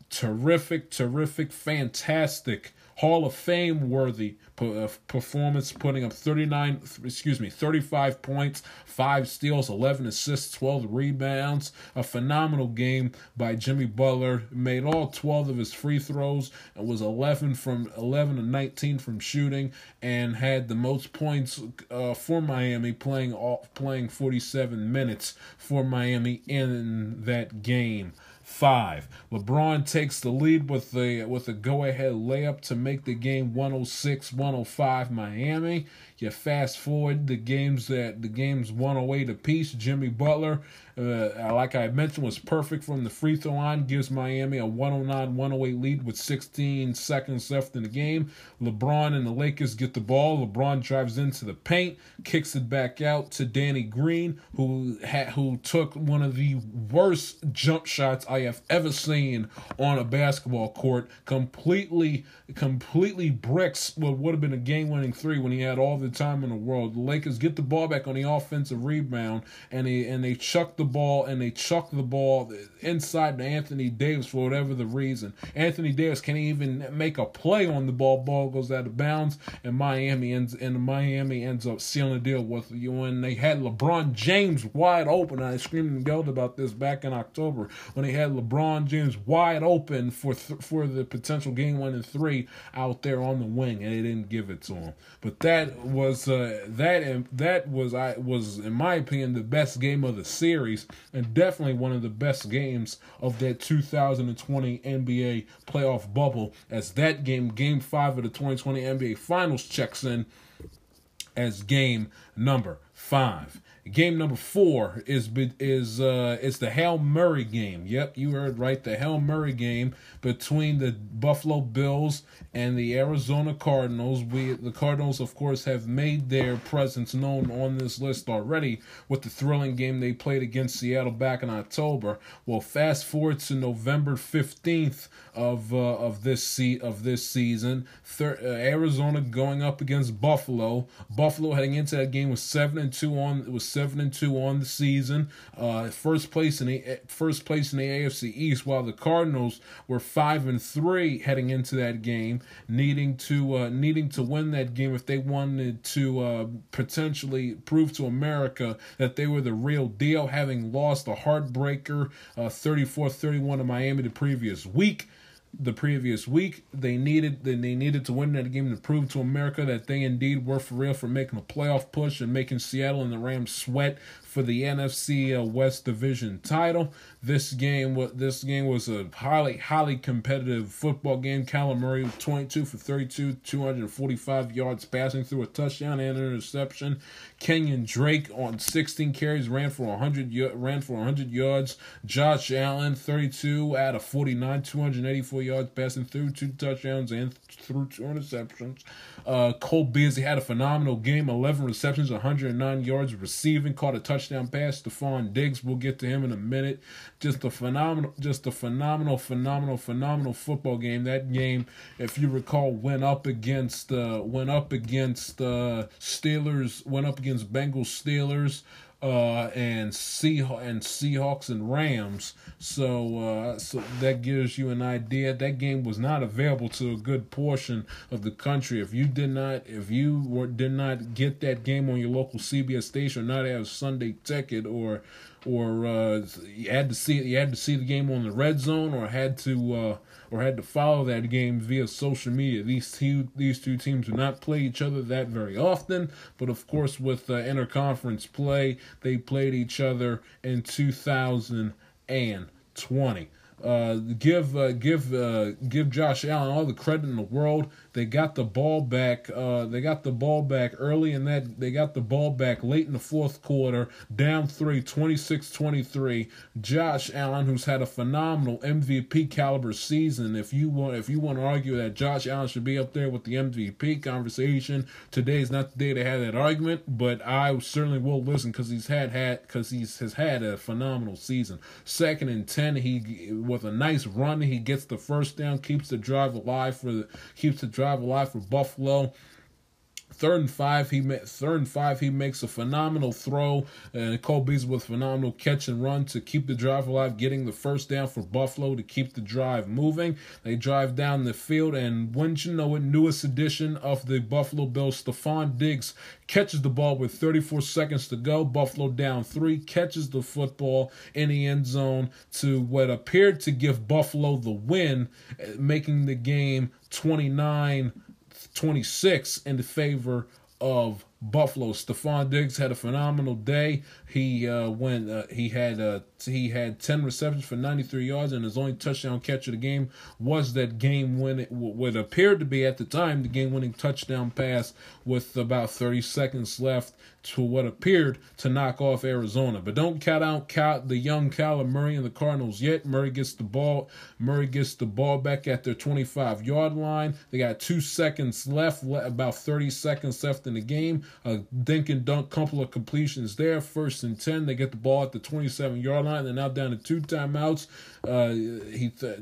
terrific, terrific, fantastic Hall of Fame worthy uh, performance, putting up 39, excuse me, 35 points, 5 steals, 11 assists, 12 rebounds. A phenomenal game by Jimmy Butler. Made all 12 of his free throws and was 11 from 11 to 19 from shooting and had the most points uh, for Miami playing all, playing 47 minutes for Miami in that game five. LeBron takes the lead with the with a go ahead layup to make the game 106-105 Miami. You fast forward the games that the games 108 apiece. Jimmy Butler, uh, like I mentioned, was perfect from the free throw line. Gives Miami a 109-108 lead with 16 seconds left in the game. LeBron and the Lakers get the ball. LeBron drives into the paint, kicks it back out to Danny Green, who had who took one of the worst jump shots I have ever seen on a basketball court. Completely, completely bricks what would have been a game-winning three when he had all the time in the world. The Lakers get the ball back on the offensive rebound, and they and they chuck the ball and they chuck the ball inside to Anthony Davis for whatever the reason. Anthony Davis can't even make a play on the ball. Ball goes out of bounds, and Miami ends and Miami ends up sealing the deal with you. When they had LeBron James wide open, I screamed and yelled about this back in October when they had LeBron James wide open for th- for the potential game one and three out there on the wing, and they didn't give it to him. But that was uh, that that was I was in my opinion the best game of the series, and definitely one of the best games of that 2020 NBA playoff bubble. As that game, Game Five of the 2020 NBA Finals, checks in as game number five. Game number four is is uh is the Hail Murray game. Yep, you heard right. The Hail Murray game between the Buffalo Bills and the Arizona Cardinals. We the Cardinals, of course, have made their presence known on this list already with the thrilling game they played against Seattle back in October. Well, fast forward to November fifteenth of uh, of this se- of this season. Thir- uh, Arizona going up against Buffalo. Buffalo heading into that game was seven and two on was seven and two on the season. Uh, first place in the first place in the AFC East, while the Cardinals were five and three heading into that game, needing to uh, needing to win that game if they wanted to uh, potentially prove to America that they were the real deal, having lost a heartbreaker uh, 34-31 to Miami the previous week the previous week. They needed they needed to win that game to prove to America that they indeed were for real for making a playoff push and making Seattle and the Rams sweat for the NFC uh, West Division title. This game was this game was a highly highly competitive football game. Kyler Murray 22 for 32, 245 yards passing through a touchdown and an interception. Kenyon Drake on 16 carries ran for 100 ran for 100 yards. Josh Allen 32 out of 49, 284 yards passing through two touchdowns and through two interceptions. Uh, Cole Beasley had a phenomenal game, 11 receptions, 109 yards receiving, caught a touchdown pass. Stefon Diggs, we'll get to him in a minute. Just a phenomenal, just a phenomenal, phenomenal, phenomenal football game. That game, if you recall, went up against uh, went up against uh, Steelers, went up against Bengals Steelers uh, and Seah- and Seahawks and Rams. So uh, so that gives you an idea. That game was not available to a good portion of the country. If you did not, if you were, did not get that game on your local CBS station, not have Sunday ticket, or or uh, you had to see you had to see the game on the red zone, or had to uh, or had to follow that game via social media. These two these two teams do not play each other that very often, but of course with uh, interconference play, they played each other in 2020. Uh, give uh, give uh, give Josh Allen all the credit in the world. They got the ball back. Uh, they got the ball back early in that. They got the ball back late in the fourth quarter, down three, 26-23. Josh Allen, who's had a phenomenal MVP caliber season. If you want, if you want to argue that Josh Allen should be up there with the MVP conversation, today is not the day to have that argument. But I certainly will listen because he's had had because he's has had a phenomenal season. Second and ten, he with a nice run, he gets the first down, keeps the drive alive for the keeps the drive alive for Buffalo. Third and five, he third and five, he makes a phenomenal throw, and Cole Beasley with phenomenal catch and run to keep the drive alive, getting the first down for Buffalo to keep the drive moving. They drive down the field, and wouldn't you know it, newest edition of the Buffalo Bills, Stefon Diggs catches the ball with 34 seconds to go. Buffalo down three, catches the football in the end zone to what appeared to give Buffalo the win, eh, making the game 29 26 in the favor of Buffalo. Stefon Diggs had a phenomenal day. He uh. Uh, he had uh, he had ten receptions for ninety three yards, and his only touchdown catch of the game was that game winning what appeared to be at the time the game winning touchdown pass with about thirty seconds left to what appeared to knock off Arizona. But don't count out count the young Kyler Murray and the Cardinals yet. Murray gets the ball. Murray gets the ball back at their 25 yard line. They got two seconds left, about 30 seconds left in the game. A dink and dunk couple of completions there. First and 10. They get the ball at the 27 yard line. They're now down to two timeouts. Uh, he. Th-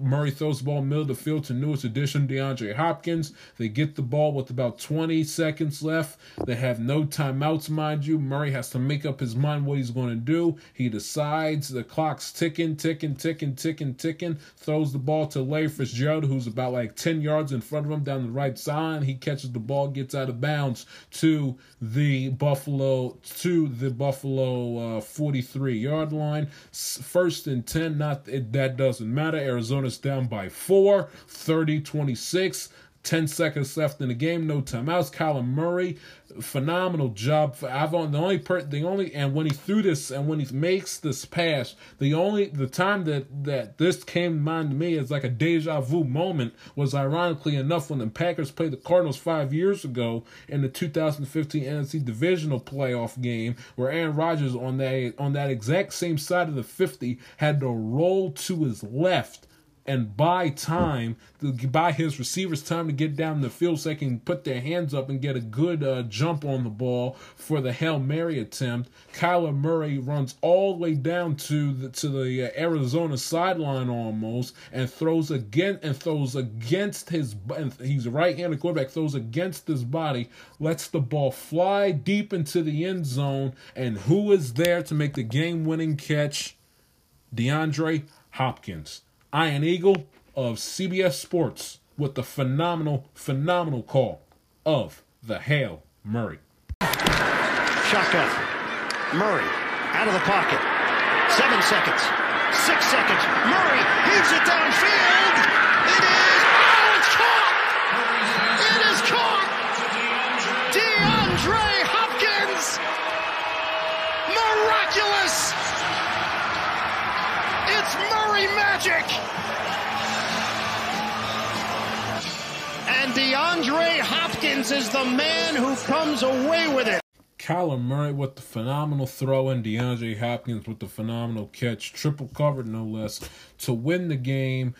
Murray throws the ball middle of the field to newest addition DeAndre Hopkins. They get the ball with about 20 seconds left. They have no timeouts, mind you. Murray has to make up his mind what he's going to do. He decides the clock's ticking, ticking, ticking, ticking, ticking. Throws the ball to Larry Fitzgerald, who's about like 10 yards in front of him down the right side. He catches the ball, gets out of bounds to the Buffalo to the Buffalo uh, 43 yard line. First and 10. Not that doesn't matter. Arizona Arizona's down by four, 30 26. 10 seconds left in the game, no timeouts. Kyler Murray, phenomenal job. I've the only per the only and when he threw this and when he makes this pass, the only the time that that this came to mind to me is like a deja vu moment was ironically enough when the Packers played the Cardinals five years ago in the 2015 NFC divisional playoff game where Aaron Rodgers on that on that exact same side of the 50 had to roll to his left and buy time, to buy his receivers time to get down the field so they can put their hands up and get a good uh, jump on the ball for the Hail Mary attempt. Kyler Murray runs all the way down to the, to the uh, Arizona sideline almost and throws again and throws against his he's a right-handed quarterback throws against his body, lets the ball fly deep into the end zone and who is there to make the game-winning catch? DeAndre Hopkins. Ian Eagle of CBS Sports with the phenomenal, phenomenal call of the Hail Murray. Shotgun. Murray out of the pocket. Seven seconds. Six seconds. Murray heaves it downfield. DeAndre Hopkins is the man who comes away with it. Kyler Murray with the phenomenal throw and DeAndre Hopkins with the phenomenal catch, triple covered no less, to win the game,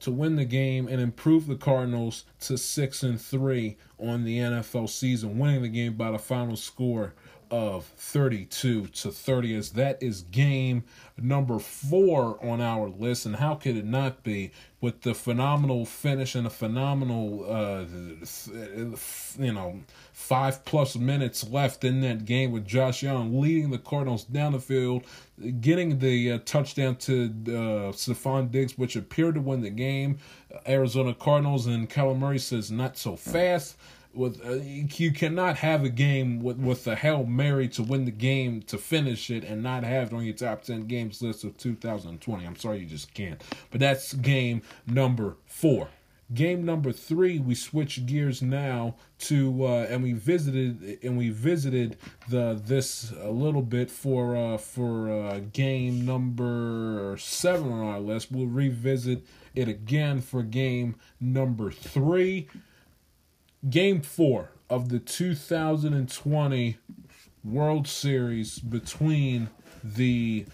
to win the game and improve the Cardinals to six and three on the NFL season, winning the game by the final score of 32 to 30 as that is game number four on our list. And how could it not be with the phenomenal finish and a phenomenal uh you know five plus minutes left in that game with Josh Young leading the Cardinals down the field getting the uh, touchdown to uh Stefon Diggs which appeared to win the game. Arizona Cardinals and Kyler Murray says not so fast with uh, you cannot have a game with with the Hail Mary to win the game to finish it and not have it on your top 10 games list of 2020. I'm sorry you just can't. But that's game number 4. Game number 3 we switch gears now to uh, and we visited and we visited the this a little bit for uh for uh game number 7 on our list. We'll revisit it again for game number 3 game four of the 2020 World Series between the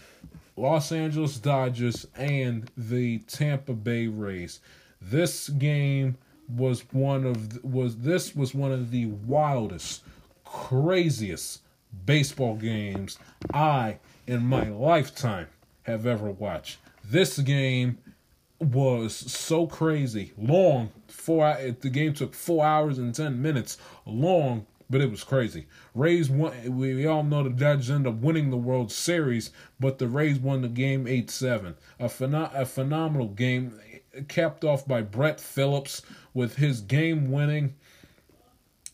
Los Angeles Dodgers and the Tampa Bay Rays. This game was one of was this was one of the wildest, craziest baseball games I in my lifetime have ever watched. This game was so crazy, long. Four. The game took four hours and ten minutes long, but it was crazy. Rays won. We all know the Dodgers end up winning the World Series, but the Rays won the game eight seven. A, phen- a phenomenal game, capped off by Brett Phillips with his game winning,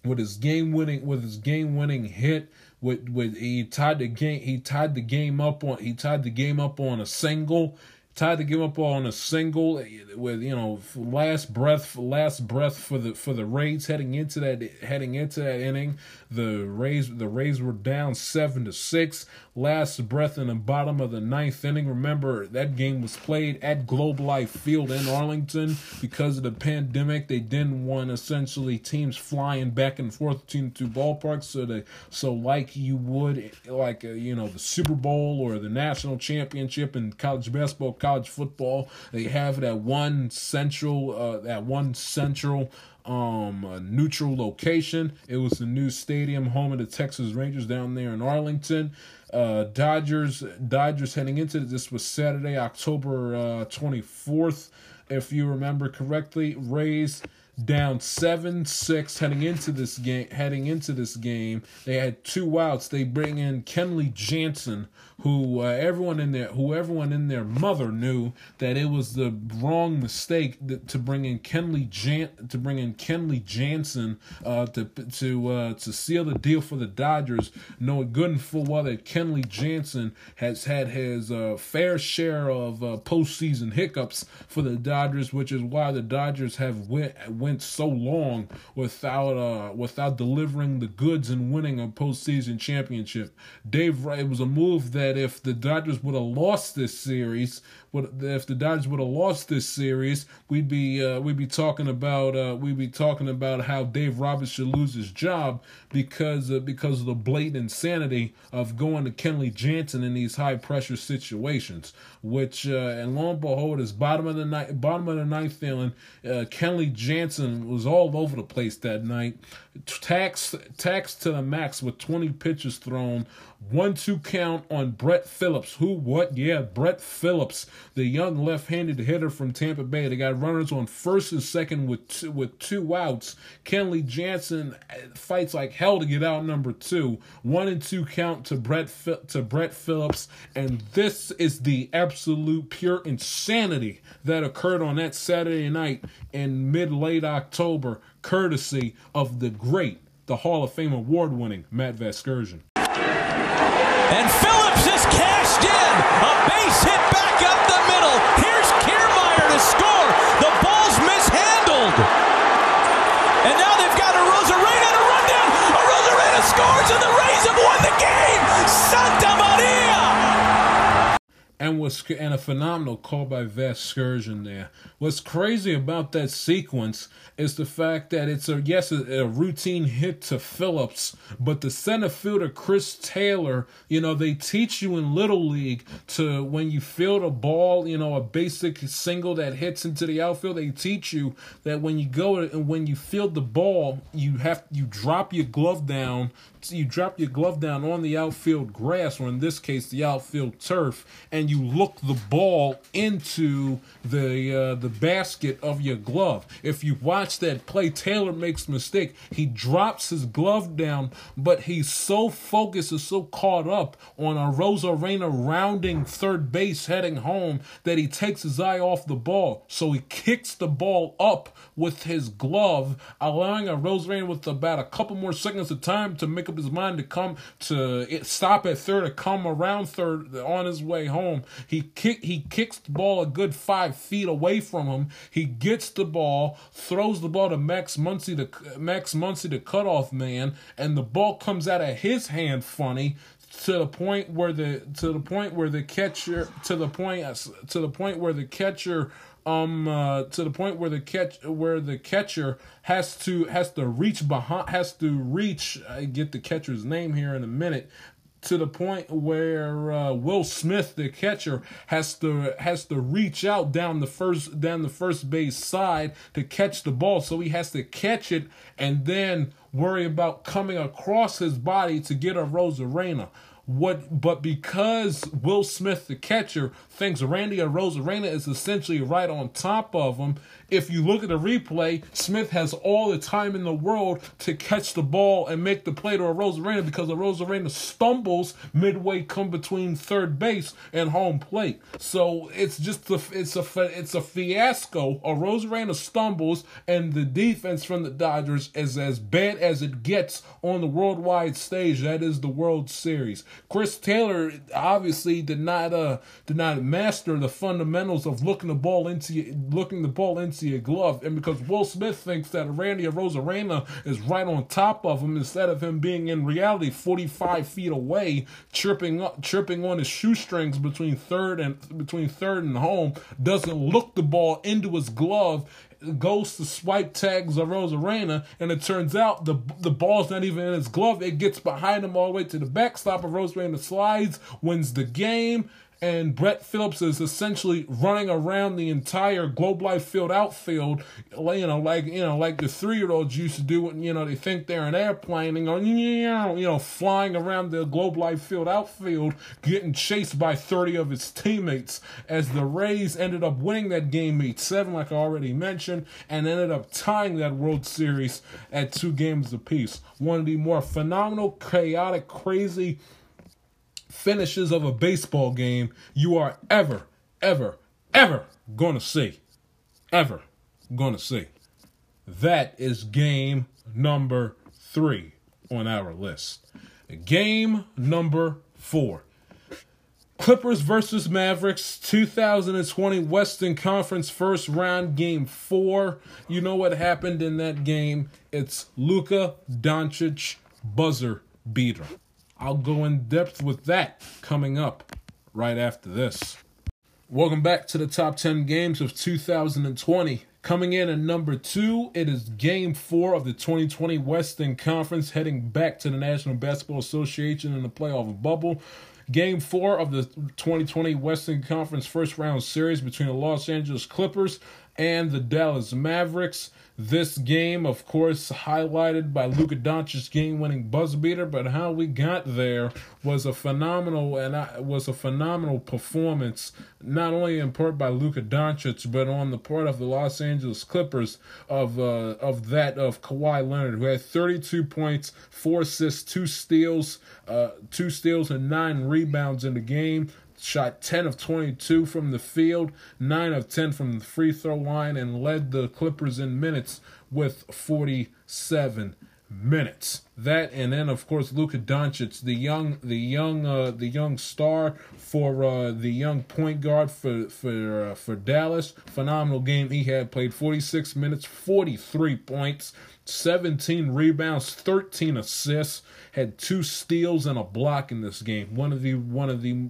with his game winning, with his game winning hit. With with he tied the game, he tied the game up on he tied the game up on a single tied to give up on a single with you know last breath last breath for the for the Rays heading into that heading into that inning. The Rays the Rays were down seven to six. Last breath in the bottom of the ninth inning. Remember that game was played at Globe Life Field in Arlington because of the pandemic. They didn't want essentially teams flying back and forth between two ballparks. So they so like you would like uh, you know the Super Bowl or the national championship in college basketball, college football. They have that one central uh, that one central um uh, neutral location. It was the new stadium, home of the Texas Rangers down there in Arlington. Uh, Dodgers Dodgers heading into this was Saturday, October twenty uh, fourth, if you remember correctly. Rays down seven six heading into this game. Heading into this game, they had two outs. They bring in Kenley Jansen, who uh, everyone in there, who everyone in their mother knew that it was the wrong mistake to bring in Kenley Jan to bring in Kenley Jansen uh, to to uh, to seal the deal for the Dodgers, knowing good and full well that Kenley Jansen has had his uh, fair share of uh, postseason hiccups for the Dodgers, which is why the Dodgers have went went so long without uh, without delivering the goods and winning a postseason championship. Dave, it was a move that if the Dodgers would have lost this series, would if the Dodgers would have lost this series, we'd be uh, we'd be talking about uh, we'd be talking about how Dave Roberts should lose his job because uh, because of the blatant insanity of going to Kenley Jansen in these high pressure situations. Which uh, and lo and behold, is bottom of the night, bottom of the ninth feeling. Uh, Kenley Jansen was all over the place that night, tax tax to the max with 20 pitches thrown, one two count on Brett Phillips. Who what? Yeah, Brett Phillips the young left-handed hitter from Tampa Bay. They got runners on first and second with two, with two outs. Kenley Jansen uh, fights like hell to get out number two. One and two count to Brett to Brett Phillips, and this is the absolute pure insanity that occurred on that Saturday night in mid late October, courtesy of the great, the Hall of Fame award-winning Matt Vasgersian. And Phillips is cashed in. A base hit score. The ball's mishandled. And was and a phenomenal call by Vasgersian there. What's crazy about that sequence is the fact that it's a yes a, a, routine hit to Phillips, but the center fielder Chris Taylor, you know, they teach you in little league to when you field a ball, you know, a basic single that hits into the outfield, they teach you that when you go and when you field the ball, you have you drop your glove down, you drop your glove down on the outfield grass, or in this case the outfield turf, and you look the ball into the uh, the basket of your glove. If you watch that play, Taylor makes a mistake. He drops his glove down, but he's so focused and so caught up on Arozarena rounding third base heading home that he takes his eye off the ball. So he kicks the ball up with his glove, allowing Arozarena with about a couple more seconds of time to make up his mind to come to stop at third to come around third on his way home. He kick he kicks the ball a good five feet away from him. He gets the ball, throws the ball to Max Muncy, the Max Muncy, the cutoff man, and the ball comes out of his hand funny to the point where the to the point where the catcher to the point uh, to the point where the catcher um uh, to the point where the catch where the catcher has to has to reach behind has to reach I get the catcher's name here in a minute to the point where uh, Will Smith, the catcher, has to has to reach out down the first down the first base side to catch the ball. So he has to catch it and then worry about coming across his body to get Arozarena. What, but because Will Smith, the catcher, thinks Randy Arozarena is essentially right on top of him, if you look at the replay, Smith has all the time in the world to catch the ball and make the play to Arozarena because Arozarena stumbles midway come between third base and home plate. So it's just a it's a it's a fiasco. Arozarena stumbles and the defense from the Dodgers is as bad as it gets on the worldwide stage. That is the World Series. Chris Taylor obviously did not uh did not master the fundamentals of looking the ball into looking the ball into your glove, and because Will Smith thinks that Randy Arozarena is right on top of him instead of him being in reality 45 feet away, chirping up, chirping on his shoestrings between third and between third and home, doesn't look the ball into his glove goes to swipe tags Arozarena, and it turns out the the ball's not even in his glove. It gets behind him all the way to the backstop. Arozarena slides, wins the game and Brett Phillips is essentially running around the entire Globe Life Field outfield, you know, like you know, like the three year olds used to do when you know they think they're an airplane and going, you know, flying around the Globe Life Field outfield, getting chased by thirty of his teammates. As the Rays ended up winning that game eight seven, like I already mentioned, and ended up tying that World Series at two games apiece. One of the more phenomenal, chaotic, crazy finishes of a baseball game you are ever, ever, ever gonna see. Ever gonna see. That is game number three on our list. Game number four. Clippers versus Mavericks 2020 Western Conference first round game 4. You know what happened in that game? It's Luka Doncic buzzer beater. I'll go in depth with that coming up right after this. Welcome back to the top 10 games of 2020. Coming in at number two, it is game four of the 2020 Western Conference, heading back to the National Basketball Association in the playoff bubble. Game four of the 2020 Western Conference first round series between the Los Angeles Clippers and the Dallas Mavericks. This game, of course, highlighted by Luka Doncic's game-winning buzzer beater, but how we got there was a phenomenal and I, was a phenomenal performance, not only in part by Luka Doncic, but on the part of the Los Angeles Clippers of uh, of that of Kawhi Leonard, who had 32 points, four assists, two steals, uh, two steals, and nine rebounds in the game shot 10 of 22 from the field, 9 of 10 from the free throw line, and led the Clippers in minutes with 47 minutes. That and then of course Luka Doncic, the young the young uh, the young star for uh, the young point guard for for uh, for Dallas. Phenomenal game he had. Played 46 minutes, 43 points, 17 rebounds, 13 assists, had two steals and a block in this game. One of the one of the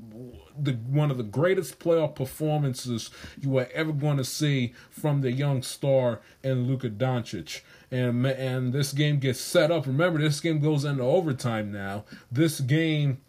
the one of the greatest playoff performances you are ever going to see from the young star and Luka Doncic. And and this game gets set up. Remember, this game goes into overtime now. This game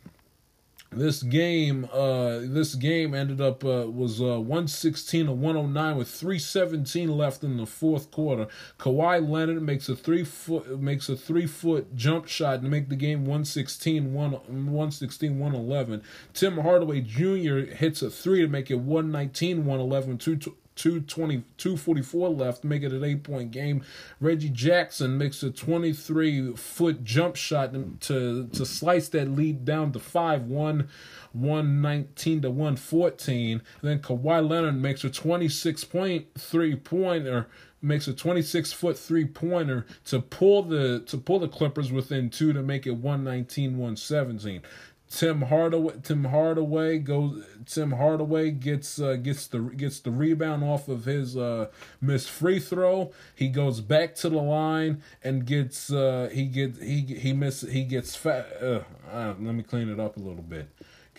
this game uh this game ended up uh, was uh 116 to 109 with 317 left in the fourth quarter Kawhi Leonard makes a 3 foot makes a 3 foot jump shot to make the game 116 1 116 111 Tim Hardaway Jr. hits a 3 to make it 119 111 2 220, 244 left, make it an eight point game. Reggie Jackson makes a 23 foot jump shot to, to slice that lead down to 5 1. 119 to 114. Then Kawhi Leonard makes a 26 point three pointer, makes a 26 foot three pointer to pull the to pull the Clippers within two to make it 119 117. Tim Hardaway Tim Hardaway goes Tim Hardaway gets uh, gets the gets the rebound off of his uh, missed free throw. He goes back to the line and gets uh, he gets he he miss he gets fat. Uh, uh, let me clean it up a little bit.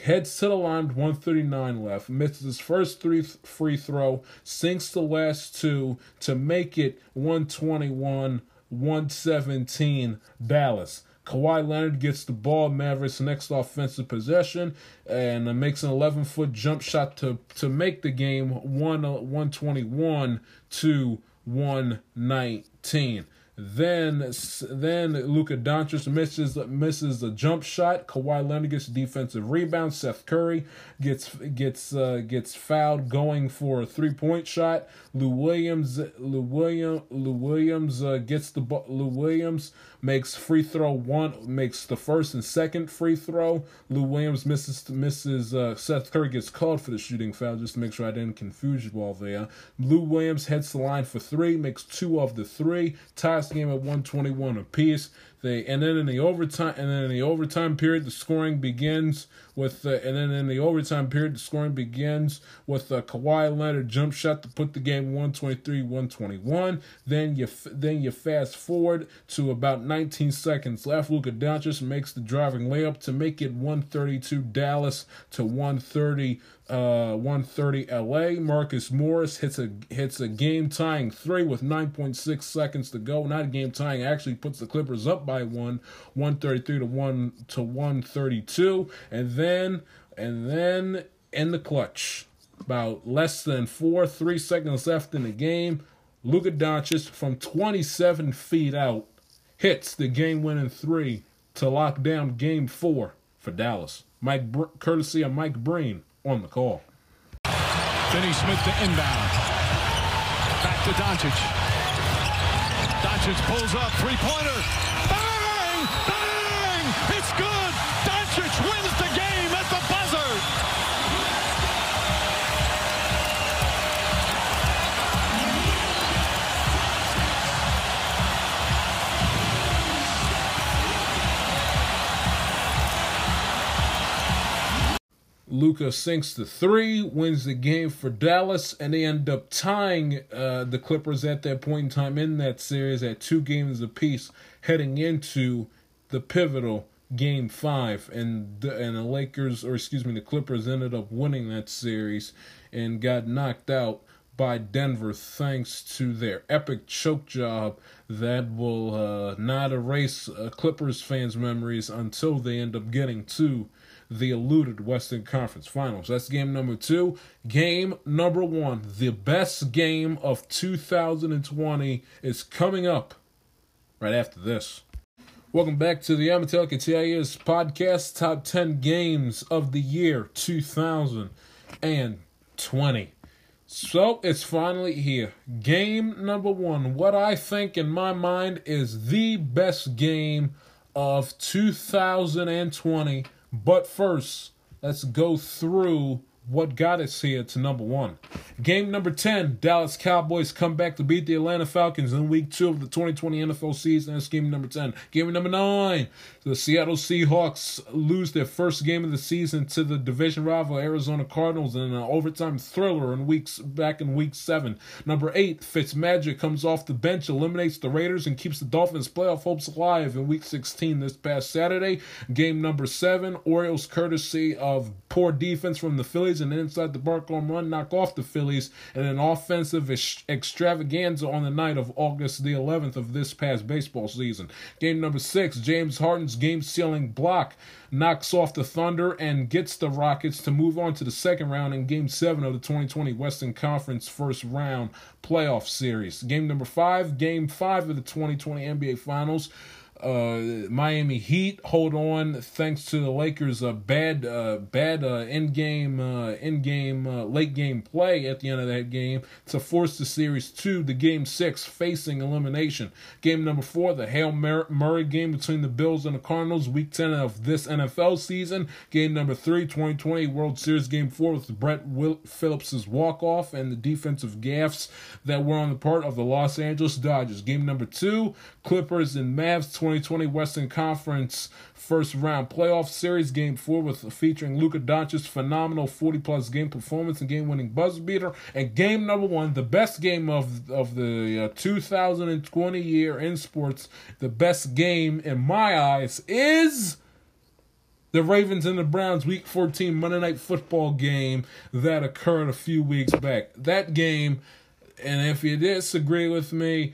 Heads to the line, 139 left. Misses his first three free throw, sinks the last two to make it 121 117 Dallas. Kawhi Leonard gets the ball, Mavericks' next offensive possession, and uh, makes an 11 foot jump shot to, to make the game 1, uh, 121 to 119. Then, then Luka Doncic misses misses a jump shot. Kawhi Leonard gets a defensive rebound. Seth Curry gets gets uh, gets fouled going for a three point shot. Lou Williams Lou William Lou Williams uh, gets the Lou Williams makes free throw one makes the first and second free throw. Lou Williams misses misses uh, Seth Curry gets called for the shooting foul just to make sure I didn't confuse you all there. Lou Williams heads the line for three, makes two of the three, game at 121 apiece. They and then in the overtime and then in the overtime period the scoring begins with uh, and then in the overtime period the scoring begins with a Kawhi Leonard jump shot to put the game 123-121. Then you then you fast forward to about 19 seconds left. Luka Doncic makes the driving layup to make it 132 Dallas to 130 uh, 130 LA. Marcus Morris hits a hits a game tying three with 9.6 seconds to go. Not a game tying, actually puts the Clippers up by one, 133 to one to 132, and then and then in the clutch, about less than four three seconds left in the game. Luka Doncic from 27 feet out hits the game-winning three to lock down Game Four for Dallas. Mike, Br- courtesy of Mike Breen on the call. Finney Smith to inbound. Back to Doncic. Doncic pulls up, three-pointer. Luka sinks the three, wins the game for Dallas, and they end up tying uh, the Clippers at that point in time in that series at two games apiece, heading into the pivotal game five. And the, and the Lakers, or excuse me, the Clippers ended up winning that series and got knocked out by Denver thanks to their epic choke job that will uh, not erase uh, Clippers fans' memories until they end up getting to the eluded Western Conference Finals. That's game number two. Game number one, the best game of 2020, is coming up right after this. Welcome back to the Amatelica TIS podcast, top 10 games of the year 2020. So it's finally here. Game number one. What I think in my mind is the best game of 2020 but first, let's go through what got us here to number one. Game number 10, Dallas Cowboys come back to beat the Atlanta Falcons in week two of the 2020 NFL season. That's game number 10. Game number nine, the Seattle Seahawks lose their first game of the season to the division rival Arizona Cardinals in an overtime thriller in weeks back in week seven. Number eight, Fitzmagic comes off the bench, eliminates the Raiders, and keeps the Dolphins' playoff hopes alive in week 16 this past Saturday. Game number seven, Orioles courtesy of poor defense from the Phillies and inside the park home run knock off the Phillies in an offensive extravaganza on the night of August the 11th of this past baseball season. Game number six, James Harden's game sealing block knocks off the Thunder and gets the Rockets to move on to the second round in Game 7 of the 2020 Western Conference first round playoff series. Game number 5, Game 5 of the 2020 NBA Finals. Uh, Miami Heat hold on thanks to the Lakers' uh, bad, uh, bad uh, in game, uh, in game, uh, late game play at the end of that game to force the series to the game six, facing elimination. Game number four, the Hail Murray game between the Bills and the Cardinals, week 10 of this NFL season. Game number three, 2020 World Series game four with Brett Will- Phillips' walk off and the defensive gaffes that were on the part of the Los Angeles Dodgers. Game number two, Clippers and Mavs 2020 Western Conference first round playoff series game four with featuring Luka Doncic's phenomenal 40 plus game performance and game winning buzzer beater. And game number one, the best game of of the uh, 2020 year in sports, the best game in my eyes is the Ravens and the Browns Week 14 Monday Night Football game that occurred a few weeks back. That game, and if you disagree with me,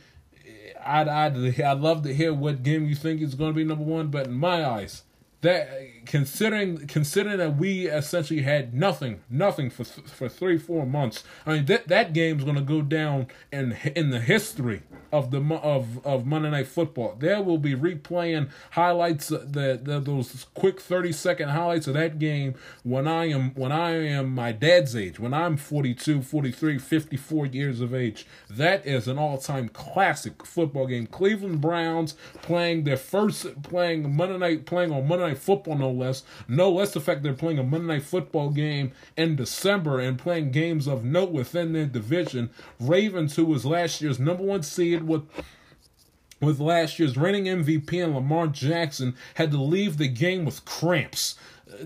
I'd, I'd, I'd love to hear what game you think is going to be number one, but in my eyes, that considering considering that we essentially had nothing nothing for for three four months i mean that that game's going to go down in in the history of the of of monday night football there will be replaying highlights uh, that those quick 30 second highlights of that game when i am when i am my dad's age when i'm 42 43 54 years of age that is an all-time classic football game cleveland browns playing their first playing monday night playing on monday Night Football, no less. No less the fact they're playing a Monday Night Football game in December and playing games of note within their division. Ravens, who was last year's number one seed with with last year's reigning MVP and Lamar Jackson, had to leave the game with cramps.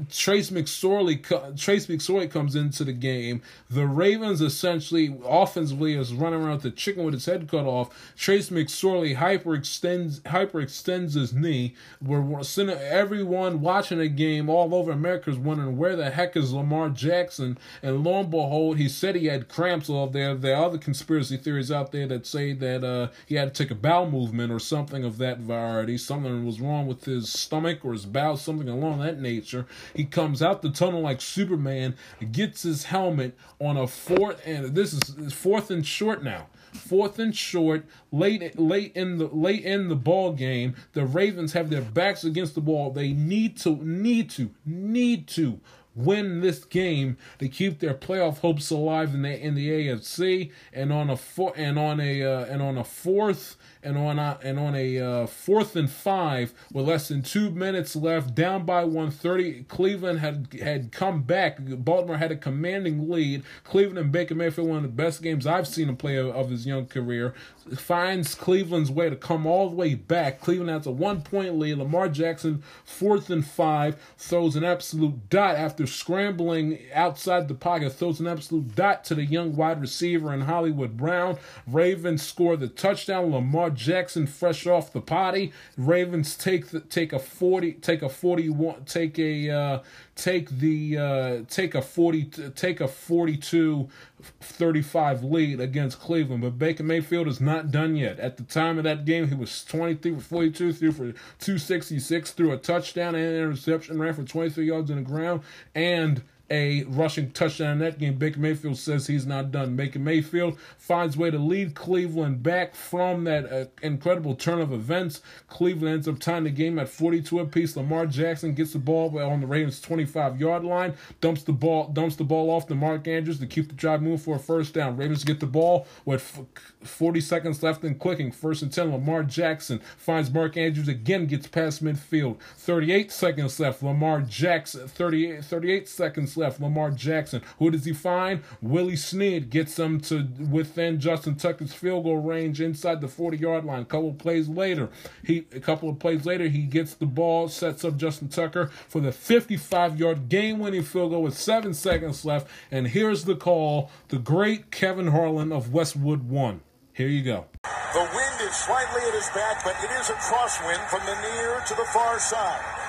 Trace McSorley Trace McSorley comes into the game. The Ravens essentially offensively is running around with the chicken with its head cut off. Trace McSorley hyperextends his knee. We're everyone watching the game all over America is wondering where the heck is Lamar Jackson. And lo and behold, he said he had cramps. All there, there are other conspiracy theories out there that say that uh, he had to take a bowel movement or something of that variety. Something was wrong with his stomach or his bowel, something along that nature. He comes out the tunnel like Superman, gets his helmet on a fourth, and this is fourth and short now. Fourth and short, late late in the late in the ball game. The Ravens have their backs against the wall. They need to need to need to win this game to keep their playoff hopes alive in the in the AFC and on a four and on a uh, and on a fourth and on a, and on a uh, fourth and five with less than two minutes left, down by 130. Cleveland had had come back. Baltimore had a commanding lead. Cleveland and Baker Mayfield, one of the best games I've seen him play of, of his young career, finds Cleveland's way to come all the way back. Cleveland has a one point lead. Lamar Jackson, fourth and five, throws an absolute dot after scrambling outside the pocket, throws an absolute dot to the young wide receiver in Hollywood Brown. Ravens score the touchdown. Lamar Jackson fresh off the potty. Ravens take the, take a 40 take a 41 take a uh, take the uh, take a 40 take a 42 35 lead against Cleveland but Baker Mayfield is not done yet. At the time of that game he was 23 for 42 threw for 266 threw a touchdown and an interception ran for 23 yards on the ground and a rushing touchdown in that game. Baker Mayfield says he's not done. Baker Mayfield finds way to lead Cleveland back from that uh, incredible turn of events. Cleveland ends up tying the game at 42 apiece. Lamar Jackson gets the ball on the Ravens 25 yard line, dumps the ball dumps the ball off to Mark Andrews to keep the drive moving for a first down. Ravens get the ball with 40 seconds left and clicking. First and 10. Lamar Jackson finds Mark Andrews again, gets past midfield. 38 seconds left. Lamar Jackson 38 38 seconds left. Lamar Jackson. Who does he find? Willie Snead gets him to within Justin Tucker's field goal range inside the 40 yard line. A couple plays later, he a couple of plays later, he gets the ball, sets up Justin Tucker for the 55 yard game winning field goal with seven seconds left. And here's the call the great Kevin Harlan of Westwood One. Here you go. The wind is slightly at his back, but it is a crosswind from the near to the far side.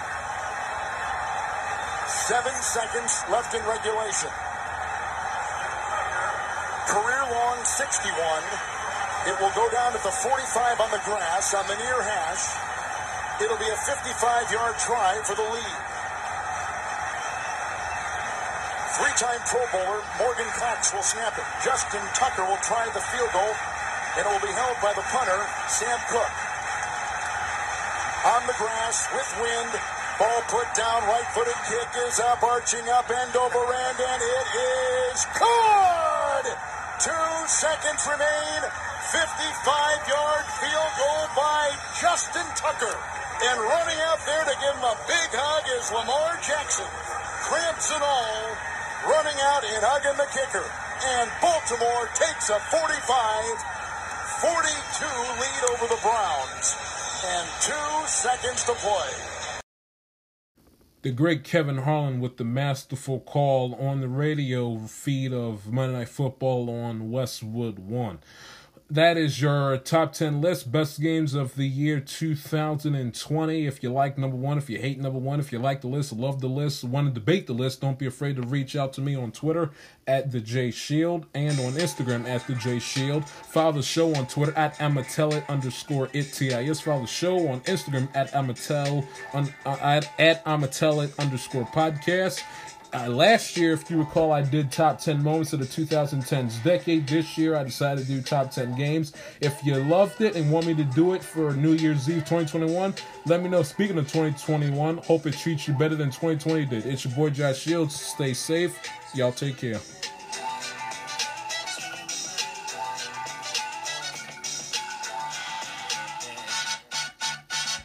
Seven seconds left in regulation. Career long 61. It will go down at the 45 on the grass on the near hash. It'll be a 55 yard try for the lead. Three time Pro Bowler Morgan Cox will snap it. Justin Tucker will try the field goal, and it will be held by the punter, Sam Koch. On the grass with wind, Ball put down, right footed kick is up, arching up, end over end, and it is good! Two seconds remain. 55 yard field goal by Justin Tucker. And running out there to give him a big hug is Lamar Jackson. Cramps and all, running out and hugging the kicker. And Baltimore takes a 45 42 lead over the Browns. And two seconds to play the great Kevin Harlan with the masterful call on the radio feed of Monday Night Football on Westwood One. That is your top 10 list. Best games of the year 2020 if you like number one if you hate number one if you like the list love the list want to debate the list don't be afraid to reach out to me on twitter at the j shield and on instagram at the j shield. Follow the show on twitter at amatelit underscore it tis follow the show on instagram at amatel un, uh, at, at amatelit underscore podcast uh, last year, if you recall, I did top 10 moments of the 2010s decade. This year, I decided to do top 10 games. If you loved it and want me to do it for New Year's Eve 2021, let me know. Speaking of 2021, hope it treats you better than 2020 did. It's your boy Josh Shields. Stay safe. Y'all take care.